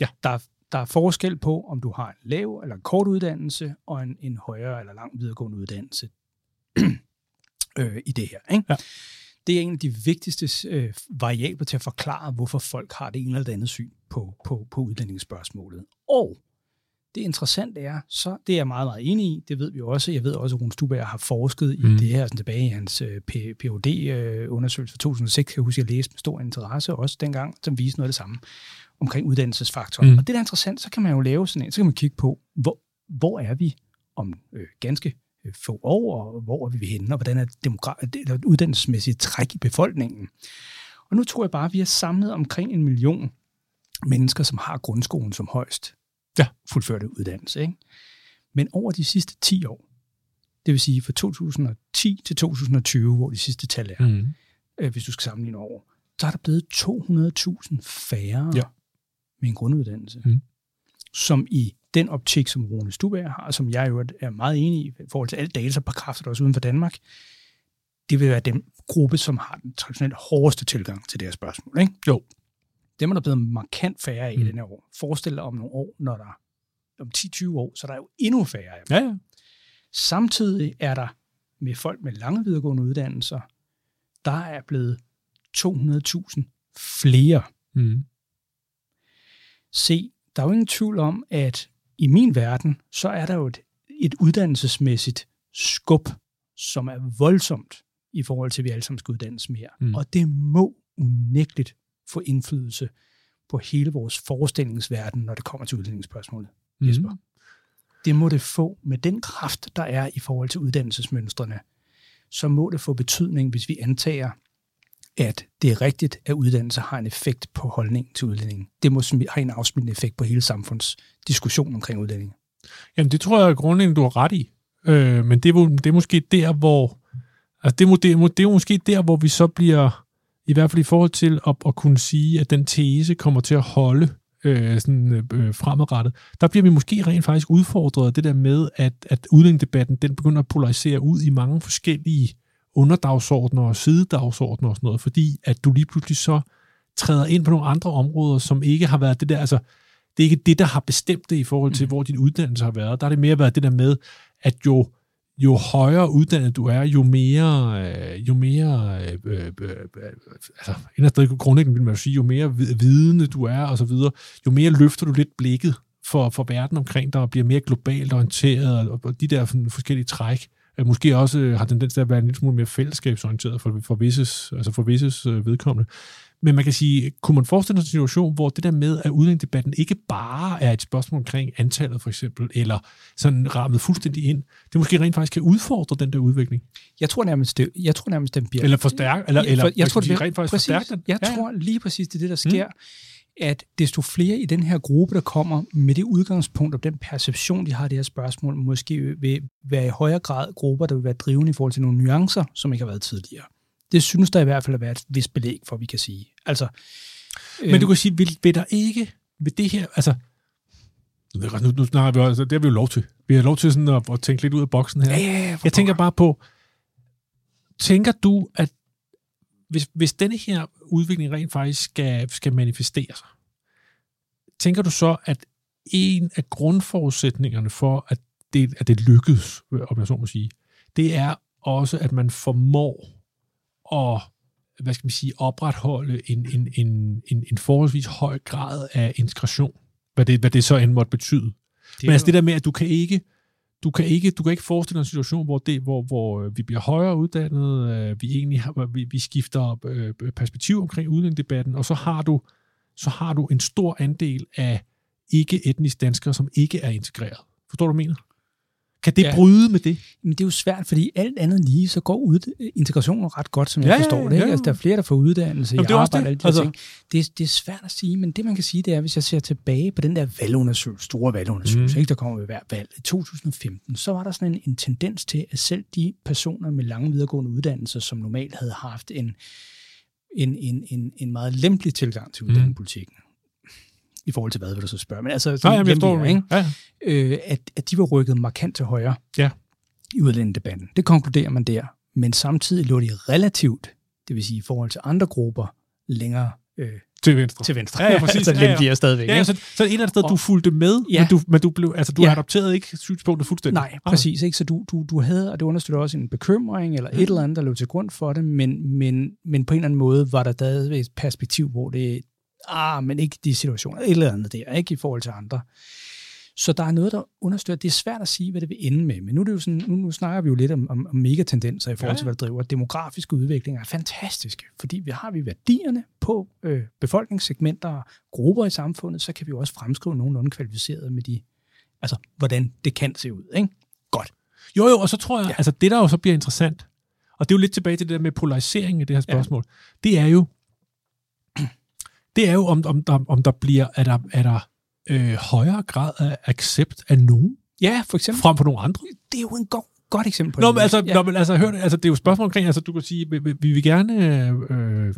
Ja. Der, der er forskel på, om du har en lav eller en kort uddannelse, og en, en højere eller lang videregående uddannelse <clears throat> øh, i det her. Ikke? Ja. Det er en af de vigtigste øh, variabler til at forklare, hvorfor folk har det ene eller det andet syn på, på, på udlændingsspørgsmålet. Og det interessante er, så det er jeg meget, meget enig i, det ved vi jo også. Jeg ved også, at Rune Stubager har forsket mm. i det her sådan tilbage i hans øh, Ph.D.-undersøgelse fra 2006. Jeg husker, jeg læste med stor interesse også dengang, som viste noget af det samme omkring uddannelsesfaktoren. Mm. Og det, der er interessant, så kan man jo lave sådan en, så kan man kigge på, hvor, hvor er vi om øh, ganske øh, få år, og hvor er vi henne, og hvordan er det uddannelsesmæssigt træk i befolkningen. Og nu tror jeg bare, at vi har samlet omkring en million mennesker, som har grundskolen som højst ja. fuldførte uddannelse. Ikke? Men over de sidste 10 år, det vil sige fra 2010 til 2020, hvor de sidste tal er, mm. øh, hvis du skal sammenligne over, så er der blevet 200.000 færre ja. Med en grunduddannelse, mm. som i den optik, som Rune Stubager har, og som jeg jo er meget enig i, i forhold til alle data på kræfter, der også uden for Danmark, det vil være den gruppe, som har den traditionelt hårdeste tilgang til det her spørgsmål. Ikke? Jo. Dem er der blevet markant færre af mm. i den her år. Forestil dig om nogle år, når der om 10-20 år, så der er jo endnu færre af dem. Ja, ja. Samtidig er der med folk med lange videregående uddannelser, der er blevet 200.000 flere. Mm. Se, der er jo ingen tvivl om, at i min verden, så er der jo et, et uddannelsesmæssigt skub, som er voldsomt i forhold til, at vi alle sammen skal uddannes mere. Mm. Og det må unægteligt få indflydelse på hele vores forestillingsverden, når det kommer til uddannelsesspørgsmålet. Mm. Jesper. Det må det få med den kraft, der er i forhold til uddannelsesmønstrene. Så må det få betydning, hvis vi antager, at det er rigtigt, at uddannelse har en effekt på holdningen til udlændingen. Det må have en afsmittende effekt på hele samfundsdiskussionen omkring udlænding. Jamen, det tror jeg grundlæggende, du har ret i. Øh, men det er, det er måske der, hvor altså det, må, det, må, det er måske der, hvor vi så bliver, i hvert fald i forhold til at, at kunne sige, at den tese kommer til at holde øh, sådan, øh, fremadrettet, der bliver vi måske rent faktisk udfordret af det der med, at, at udlændingedebatten den begynder at polarisere ud i mange forskellige underdagsordner og sidedagsordner og sådan noget, fordi at du lige pludselig så træder ind på nogle andre områder, som ikke har været det der, altså det er ikke det, der har bestemt det i forhold til, mm. hvor din uddannelse har været. Der har det mere været det der med, at jo, jo højere uddannet du er, jo mere, øh, jo mere øh, øh, øh, altså, inderst grundlæggende vil man jo sige, jo mere vidende du er, og så videre, jo mere løfter du lidt blikket for, for verden omkring dig, og bliver mere globalt orienteret, og, og de der forskellige træk måske også øh, har tendens til at være en lille smule mere fællesskabsorienteret for, for visses, altså for visses øh, vedkommende. Men man kan sige, kunne man forestille sig en situation, hvor det der med, at udlændingedebatten ikke bare er et spørgsmål omkring antallet for eksempel, eller sådan rammet fuldstændig ind, det måske rent faktisk kan udfordre den der udvikling? Jeg tror nærmest, det, jeg tror nærmest den bliver... Eller forstærke, eller, eller jeg, jeg tror, det rent faktisk præcis, forstærke den? Jeg ja, tror lige præcis, det er det, der sker. Mm at desto flere i den her gruppe, der kommer med det udgangspunkt og den perception, de har det her spørgsmål, måske vil være i højere grad grupper, der vil være drivende i forhold til nogle nuancer, som ikke har været tidligere. Det synes der i hvert fald at være et vis belæg for, vi kan sige. Altså, Men du øh, kan sige, vil, vil der ikke, ved det her, altså, nu, nu snakker vi også, det har vi jo lov til. Vi har lov til sådan at, at tænke lidt ud af boksen her. Ja, ja, ja, jeg tænker bare på, tænker du, at hvis, hvis denne her udvikling rent faktisk skal, skal manifestere sig, tænker du så, at en af grundforudsætningerne for, at det, at det lykkedes, om jeg så må sige, det er også, at man formår at hvad skal man sige, opretholde en, en, en, en, en forholdsvis høj grad af integration, hvad det, hvad det så end måtte betyde. Det Men altså det der med, at du kan ikke, du kan ikke, du kan ikke forestille dig en situation, hvor, det, hvor, hvor øh, vi bliver højere uddannet, øh, vi egentlig har, vi, vi skifter øh, øh, perspektiv omkring udlændingedebatten, og så har du så har du en stor andel af ikke-etnisk danskere, som ikke er integreret. Forstår du, hvad jeg mener? Kan det Ja. bryde med det? Men det er jo svært, fordi alt andet lige, så går ud, integrationen ret godt, som jeg Ja, forstår det. Ikke? ja. Altså, der er flere, der får uddannelse, Jamen, i arbejde, det. alle de Altså- ting. Det, er, det er svært at sige, men det man kan sige, det er, hvis jeg ser tilbage på den der valgundersøgelse, store valgundersøgelse, Mhm. ikke, der kommer ved hver valg, i 2015, så var der sådan en, en tendens til, at selv de personer med lange videregående uddannelser, som normalt havde haft en, en, en, en, en meget lempelig tilgang til uddannelsespolitikken, i forhold til hvad, vil du så spørge, men altså Nej, sådan jamen, jeg lempeligere, ikke? Ja. øh, at, at de var rykket markant til højre Ja. i udlændingedebatten. Det konkluderer man der. Men samtidig lå de relativt, det vil sige i forhold til andre grupper, længere øh, Til venstre. til venstre. Ja, ja, præcis. så Ja, ja. lempeligere stadigvæk. Ja, ikke? så, så et eller andet sted, du Og- fulgte med, Ja. men du, men du, blev, altså, du Ja. adopterede ikke synspunktet fuldstændig. Nej, præcis. Ikke? Så du, du, du havde, og det understøtter også en bekymring, eller et eller andet, der lå til grund for det, men, men, men på en eller anden måde var der stadig et perspektiv, hvor det, ah, men ikke de situationer, et eller andet der, ikke i forhold til andre. Så der er noget, der understøtter. Det er svært at sige, hvad det vil ende med, men nu, er det jo sådan, nu, nu snakker vi jo lidt om, om, om megatendenser i forhold Ja. til, hvad der driver. Demografiske udviklinger er fantastiske, fordi vi har vi værdierne på øh, befolkningssegmenter og grupper i samfundet, så kan vi jo også fremskrive nogenlunde kvalificeret med de, altså hvordan det kan se ud. Ikke? Godt. Jo, jo, og så tror jeg, ja. altså det der jo så bliver interessant, og det er jo lidt tilbage til det der med polarisering i det her spørgsmål, ja. det er jo, det er jo, om, om, der, om der bliver, er der, er der øh, højere grad af accept af nogen, Ja, for eksempel. frem for nogle andre. Det er jo en god, godt eksempel på Nå, det. men altså, ja. ja. men, altså, hør, det, altså, det er jo et spørgsmål omkring, altså, du kan sige, vi, vi, vi vil gerne, øh, øh,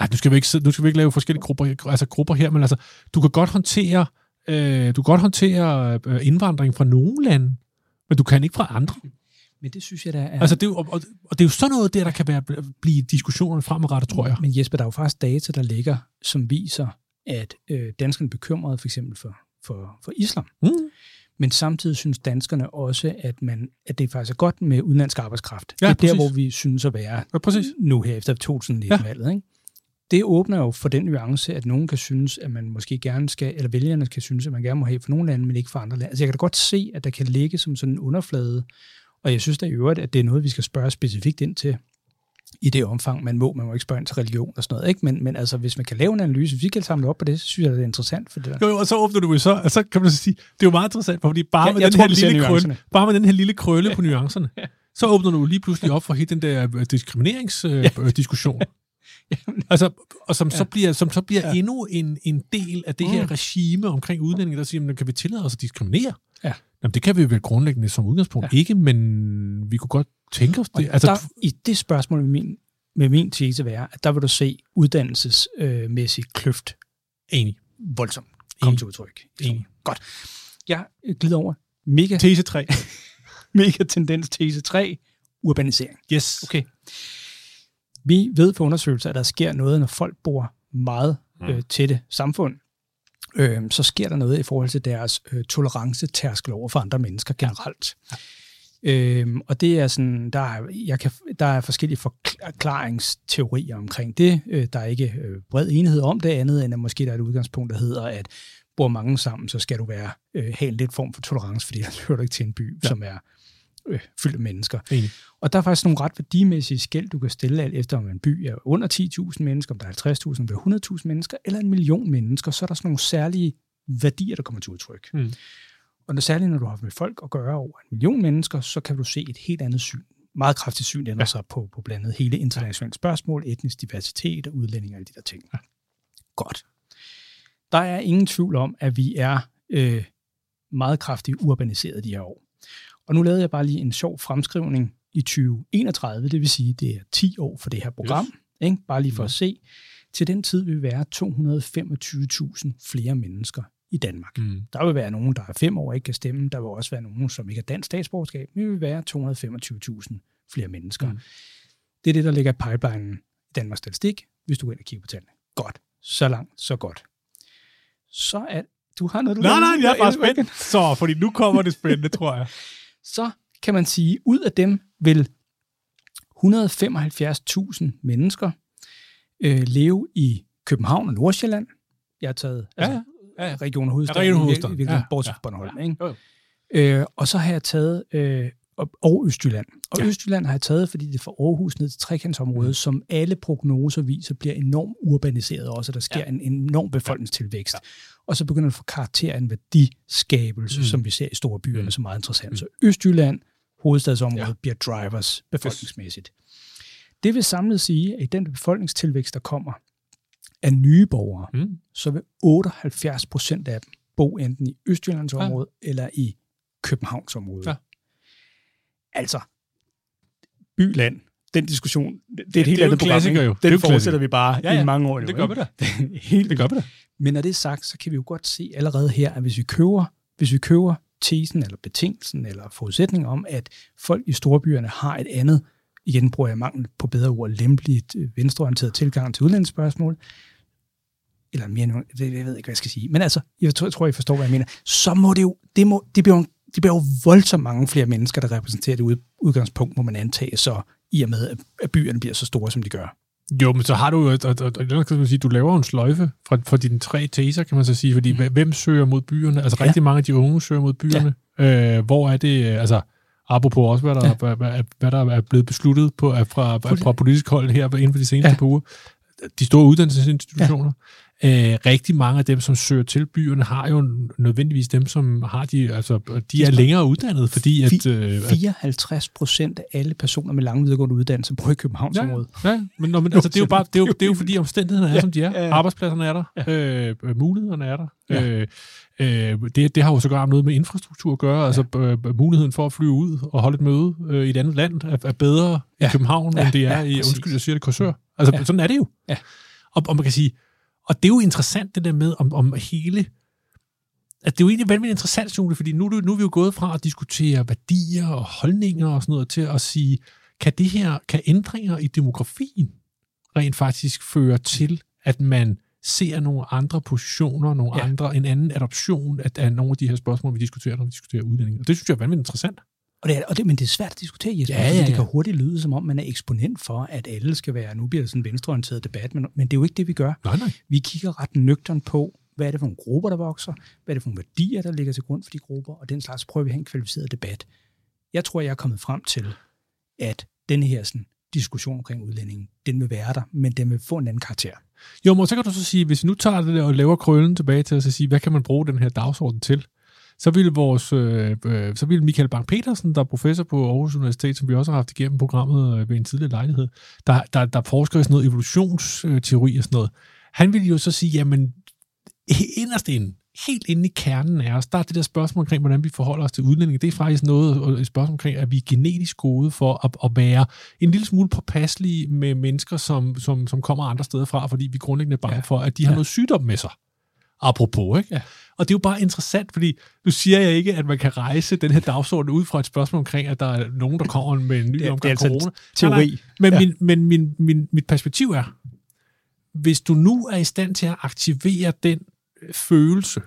nej, nu skal vi ikke, nu skal vi ikke lave forskellige grupper, altså, grupper her, men altså, du kan godt håndtere, øh, du kan godt håndtere øh, indvandring fra nogle lande, men du kan ikke fra andre. Men det synes jeg, der er... Ja. Altså, det er jo, og, og, det er jo sådan noget der, der kan være, blive diskussioner fremadrettet, tror jeg. Men Jesper, der er jo faktisk data, der ligger, som viser, at øh, danskerne er bekymrede for eksempel for, for, for islam. Mm. Men samtidig synes danskerne også, at, man, at det faktisk er godt med udenlandsk arbejdskraft. Ja, det er præcis. der, hvor vi synes at være Ja, præcis. nu her efter 2019-valget. Ikke? Det åbner jo for den nuance, at nogen kan synes, at man måske gerne skal, eller vælgerne kan synes, at man gerne må have for nogle lande, men ikke for andre lande. Altså jeg kan da godt se, at der kan ligge som sådan en underflade, og jeg synes da i øvrigt, at det er noget, vi skal spørge specifikt ind til i det omfang, man må. Man må ikke spørge ind til religion og sådan noget, ikke? Men, men altså, hvis man kan lave en analyse, hvis vi kan samle op på det, så synes jeg, det er interessant. For det der. Jo, jo, og så åbner du jo så, og så kan man så sige, det er jo meget interessant, fordi bare, Ja, med, den tror, her lille krølle, bare med den her lille krølle på <laughs> nuancerne, så åbner du lige pludselig op for hele den der øh, diskrimineringsdiskussion. Altså, og som så bliver, som så bliver Ja. ja. endnu en, en del af det her regime omkring udlændinge, der siger, jamen, kan vi tillade os at diskriminere? Ja. Jamen, det kan vi vel grundlæggende som udgangspunkt ja. ikke, men vi kunne godt tænke os det. Og Altså, der, I det spørgsmål med min, med min tese være, at der vil du se uddannelsesmæssig kløft enig. voldsomt komme til udtryk. Enig. Godt. Jeg glider over. Mega, Tese 3. <laughs> mega tendens tese 3. Urbanisering. Yes. Okay. Vi ved fra undersøgelser, at der sker noget, når folk bor meget øh, tætte samfund. Øh, så sker der noget i forhold til deres øh, tolerancetærskel over for andre mennesker generelt. Øhm, og det er sådan, der er, jeg kan, der er forskellige forklaringsteorier omkring det. Øh, der er ikke øh, bred enighed om det andet, end at måske der er et udgangspunkt, der hedder, at bor mange sammen, så skal du være øh, have en lidt form for tolerance, fordi ellers <laughs> hører du ikke til en by, ja. som er øh, fyldt af mennesker. Enig. Og der er faktisk nogle ret værdimæssige skæld, du kan stille alt efter, om en by er under 10.000 mennesker, om der er 50.000, om der er 100.000 mennesker, eller en million mennesker, så er der sådan nogle særlige værdier, der kommer til udtryk. Mm. Og når, særligt når du har med folk at gøre over en million mennesker, så kan du se et helt andet syn. Meget kraftigt syn ændrer ja. sig på, på blandt andet hele internationale spørgsmål, etnisk diversitet og udlænding og alle de der ting. Ja. Godt. Der er ingen tvivl om, at vi er øh, meget kraftigt urbaniseret de her år. Og nu lavede jeg bare lige en sjov fremskrivning i 2031, det vil sige, det er 10 år for det her program. Yes. Ikke? Bare lige for at se. Til den tid vil vi være 225.000 flere mennesker i Danmark. Mm. Der vil være nogen, der er fem år og ikke kan stemme. Der vil også være nogen, som ikke har dansk statsborgerskab. Men vi vil være 225.000 flere mennesker. Mm. Det er det, der ligger i pipelinen i Danmarks Statistik, hvis du går ind og kigger på tallene. Godt. Så langt, så godt. Så er du har noget, du Nej, nej, jeg er bare spændt. Så, fordi nu kommer det spændende, <laughs> tror jeg. Så kan man sige, ud af dem vil 175.000 mennesker øh, leve i København og Nordsjælland. Jeg har taget Ja, altså, ja, ja. Region og Hovedstaden, Ja, Region Hovedstaden. i virkeligheden, Ja, bortset ja, fra Bornholm. ja. Ikke? Jo, jo. Øh, og så har jeg taget øh, og, og Østjylland. Og Ja. Østjylland har jeg taget, fordi det er fra Aarhus ned til trekantsområdet, mm. som alle prognoser viser bliver enormt urbaniseret også, og der sker Ja. en enorm befolkningstilvækst. Ja. Og så begynder det at få karakter af en værdiskabelse, Mm. som vi ser i store byer, Mm. som er meget interessant. Mm. Så Østjylland, hovedstadsområdet, Ja. bliver drivers befolkningsmæssigt. Det vil samlet sige, at i den befolkningstilvækst, der kommer af nye borgere, Mm. så vil 78 procent af dem bo enten i Østjyllands Ja. område eller i Københavns område. Ja. Altså, by-land, den diskussion, det er et Ja, helt det er jo andet en program. ikke? jo. Det Den jo en fortsætter vi bare Ja, ja. i mange år. Det nu, gør vi da. <laughs> helt Det gør vi da. Men når det er sagt, så kan vi jo godt se allerede her, at hvis vi køber, hvis vi køber tesen eller betingelsen eller forudsætningen om, at folk i storbyerne har et andet, igen bruger jeg mangel på bedre ord, lempeligt øh, venstreorienteret tilgang til udlændingsspørgsmål, eller mere det, jeg ved ikke, hvad jeg skal sige. Men altså, jeg tror, jeg tror, I forstår, hvad jeg mener. Så må det jo, det, må, det bliver jo, det bliver jo voldsomt mange flere mennesker, der repræsenterer det ud, udgangspunkt, må man antage, så i og med, at- byerne bliver så store, som de gør. Jo, men så har du jo, og, og, og, og kan man sige, du laver en sløjfe fra, fra dine tre teser, kan man så sige, fordi mm. hvem søger mod byerne? Altså Ja. rigtig mange af de unge søger mod byerne. Ja. Øh, hvor er det, øh, altså apropos også, hvad der, ja. hvad, hvad, hvad der er blevet besluttet på, fra, fra politisk hold her inden for de seneste ja. Par uger, de store uddannelsesinstitutioner. Øh, rigtig mange af dem, som søger til byerne, har jo nødvendigvis dem, som har de, altså, de er længere uddannet, fordi at... Øh, at 54 procent af alle personer med lang videregående uddannelse bor i Københavnsområdet. Ja, ja men, nå, men altså, det er jo bare, det er jo, det er jo fordi omstændighederne er, <laughs> ja, som de er. ja. Arbejdspladserne er der. Ja. Øh, øh, mulighederne er der. Ja. Øh, øh, det, det har jo sågar noget med infrastruktur at gøre. Ja. Altså øh, muligheden for at flyve ud og holde et møde øh, i et andet land er, er bedre ja. I København, Ja, end det er ja, i, præcis. undskyld, jeg siger det, Korsør. Altså. Ja. sådan er det jo. Ja. Og, og man kan sige, og det er jo interessant det der med, om, om hele at det er jo egentlig vanvittigt interessant, Jule, fordi nu, nu er vi jo gået fra at diskutere værdier og holdninger og sådan noget til at sige, kan det her, kan ændringer i demografien rent faktisk føre til, at man ser nogle andre positioner, nogle. Ja. andre, en anden adoption af, af nogle af de her spørgsmål, vi diskuterer, når vi diskuterer udlænding. Og det synes jeg er vanvittigt interessant. Og det er, og det, men det er svært at diskutere, Jesper, Ja, ja, ja, det kan hurtigt lyde, som om man er eksponent for, at alle skal være, nu bliver det sådan en venstreorienteret debat, men, men det er jo ikke det, vi gør. Nej, nej. Vi kigger ret nøgtern på, hvad er det for nogle grupper, der vokser, hvad er det for nogle værdier, der ligger til grund for de grupper, og den slags prøver vi at have en kvalificeret debat. Jeg tror, jeg er kommet frem til, at denne her sådan, diskussion omkring udlændingen, den vil være der, men den vil få en anden karakter. Jo, men så kan du så sige, hvis vi nu tager det der og laver krøllen tilbage til at sige, hvad kan man bruge den her dagsorden til? Så ville, vores, øh, øh, så ville Michael Bang-Petersen, der er professor på Aarhus Universitet, som vi også har haft igennem programmet øh, ved en tidligere lejlighed, der, der, der forsker i sådan noget evolutionsteori og sådan noget, han ville jo så sige, jamen, inderst inde, helt inde i kernen af os, der er det der spørgsmål omkring, hvordan vi forholder os til udlændinge. Det er faktisk noget, et spørgsmål omkring, at vi er genetisk gode for at, at være en lille smule påpasselige med mennesker, som, som, som kommer andre steder fra, fordi vi grundlæggende er bange ja. For, at de har. Ja. noget sygdom med sig. Apropos, ikke? Ja. Og det er jo bare interessant, fordi nu siger jeg ikke, at man kan rejse den her dagsorden ud fra et spørgsmål omkring, at der er nogen, der kommer med en ny Det omgang det er altså corona. teori. Nej, nej. Men, ja. Ja. min, men min, min, mit perspektiv er, hvis du nu er i stand til at aktivere den øh, følelse,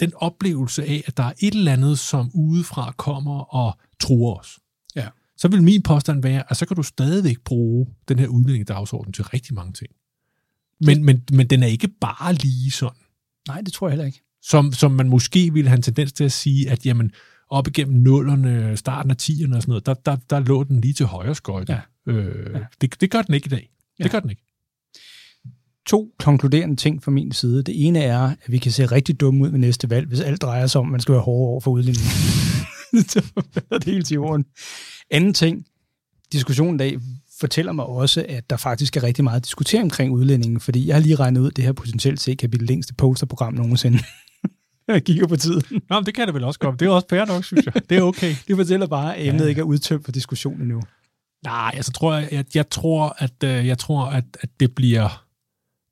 den oplevelse af, at der er et eller andet, som udefra kommer og truer os, Ja. så vil min påstand være, at så kan du stadigvæk bruge den her udlændingedagsorden til rigtig mange ting. Men, men, men den er ikke bare lige sådan Nej, det tror jeg heller ikke. Som, som man måske ville have en tendens til at sige, at jamen, op igennem nullerne, starten af 10'erne og sådan noget, der, der, der lå den lige til højre skøjte. Ja. Øh, Ja. det, det gør den ikke i dag. Det Ja. gør den ikke. To konkluderende ting fra min side. Det ene er, at vi kan se rigtig dumme ud ved næste valg, hvis alt drejer sig om, at man skal være hårdere over for udlændingen. <laughs> Så er det helt til jorden. Anden ting, diskussionen i dag fortæller mig også, at der faktisk er rigtig meget at diskutere omkring udlændingen, fordi jeg har lige regnet ud, at det her potentielt set kan blive det længste posterprogram nogensinde. Jeg kigger på tiden. Nå, men det kan det vel også godt. Det er også fair nok, synes jeg. Det er okay. <laughs> Det fortæller bare, at emnet Ja. ikke er udtømt for diskussion endnu. Nej, altså tror jeg, jeg, jeg tror, at, øh, jeg tror, at, at det bliver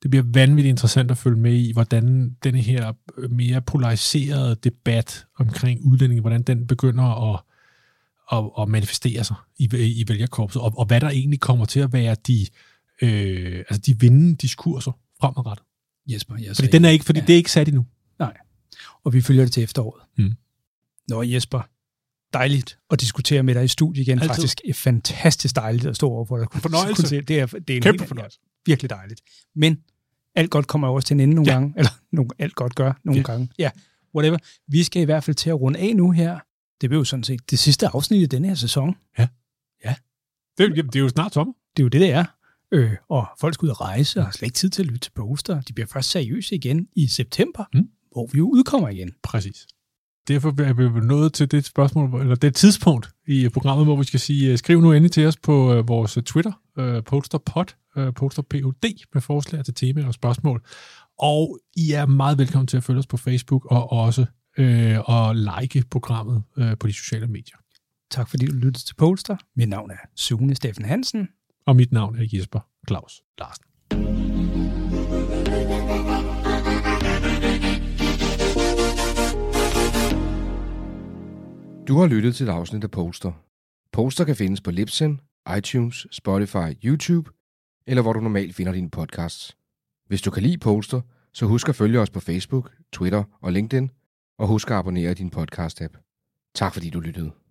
det bliver vanvittigt interessant at følge med i, hvordan denne her øh, mere polariserede debat omkring udlændinge, hvordan den begynder at, at, at manifestere sig i, i vælgerkorpset, og, og hvad der egentlig kommer til at være de, øh, altså de vindende diskurser fremadrettet. Jesper, jeg Fordi, den er ikke, fordi ja. det er ikke sat endnu. Og vi følger det til efteråret. Mm. Nå Jesper, dejligt at diskutere med dig i studiet igen. Altid. Faktisk er fantastisk dejligt at stå over for dig. Fornøjelse. Kunne se- Det er, det er en Kæmpe helt- fornøjelse. Virkelig dejligt. Men alt godt kommer også til en ende nogle Ja. gange. Eller nogle, alt godt gør nogle Ja. gange. Ja, whatever. Vi skal i hvert fald til at runde af nu her. Det bliver jo sådan set det sidste afsnit i denne her sæson. Det, det er jo snart sommer. Det er jo det, det er. Øh, og folk skal ud og rejse og har slet ikke tid til at lytte til poster. De bliver først seriøse igen i september, Mm. Hvor vi jo udkommer igen. Præcis. Derfor er vi nået til det spørgsmål, eller det tidspunkt i programmet, hvor vi skal sige, øh, skriv nu endelig til os på øh, vores Twitter, øh, posterpod, posterpod, med forslag til temaer og spørgsmål. Og I er meget velkommen til at følge os på Facebook og også øh, at like programmet øh, på de sociale medier. Tak fordi du lyttede til Polster. Mit navn er Sune Steffen Hansen. Og mit navn er Jesper Claus Larsen. Du har lyttet til et afsnit af Poster. Poster kan findes på Libsyn, iTunes, Spotify, YouTube, eller hvor du normalt finder dine podcasts. Hvis du kan lide Poster, så husk at følge os på Facebook, Twitter og LinkedIn, og husk at abonnere i din podcast-app. Tak fordi du lyttede.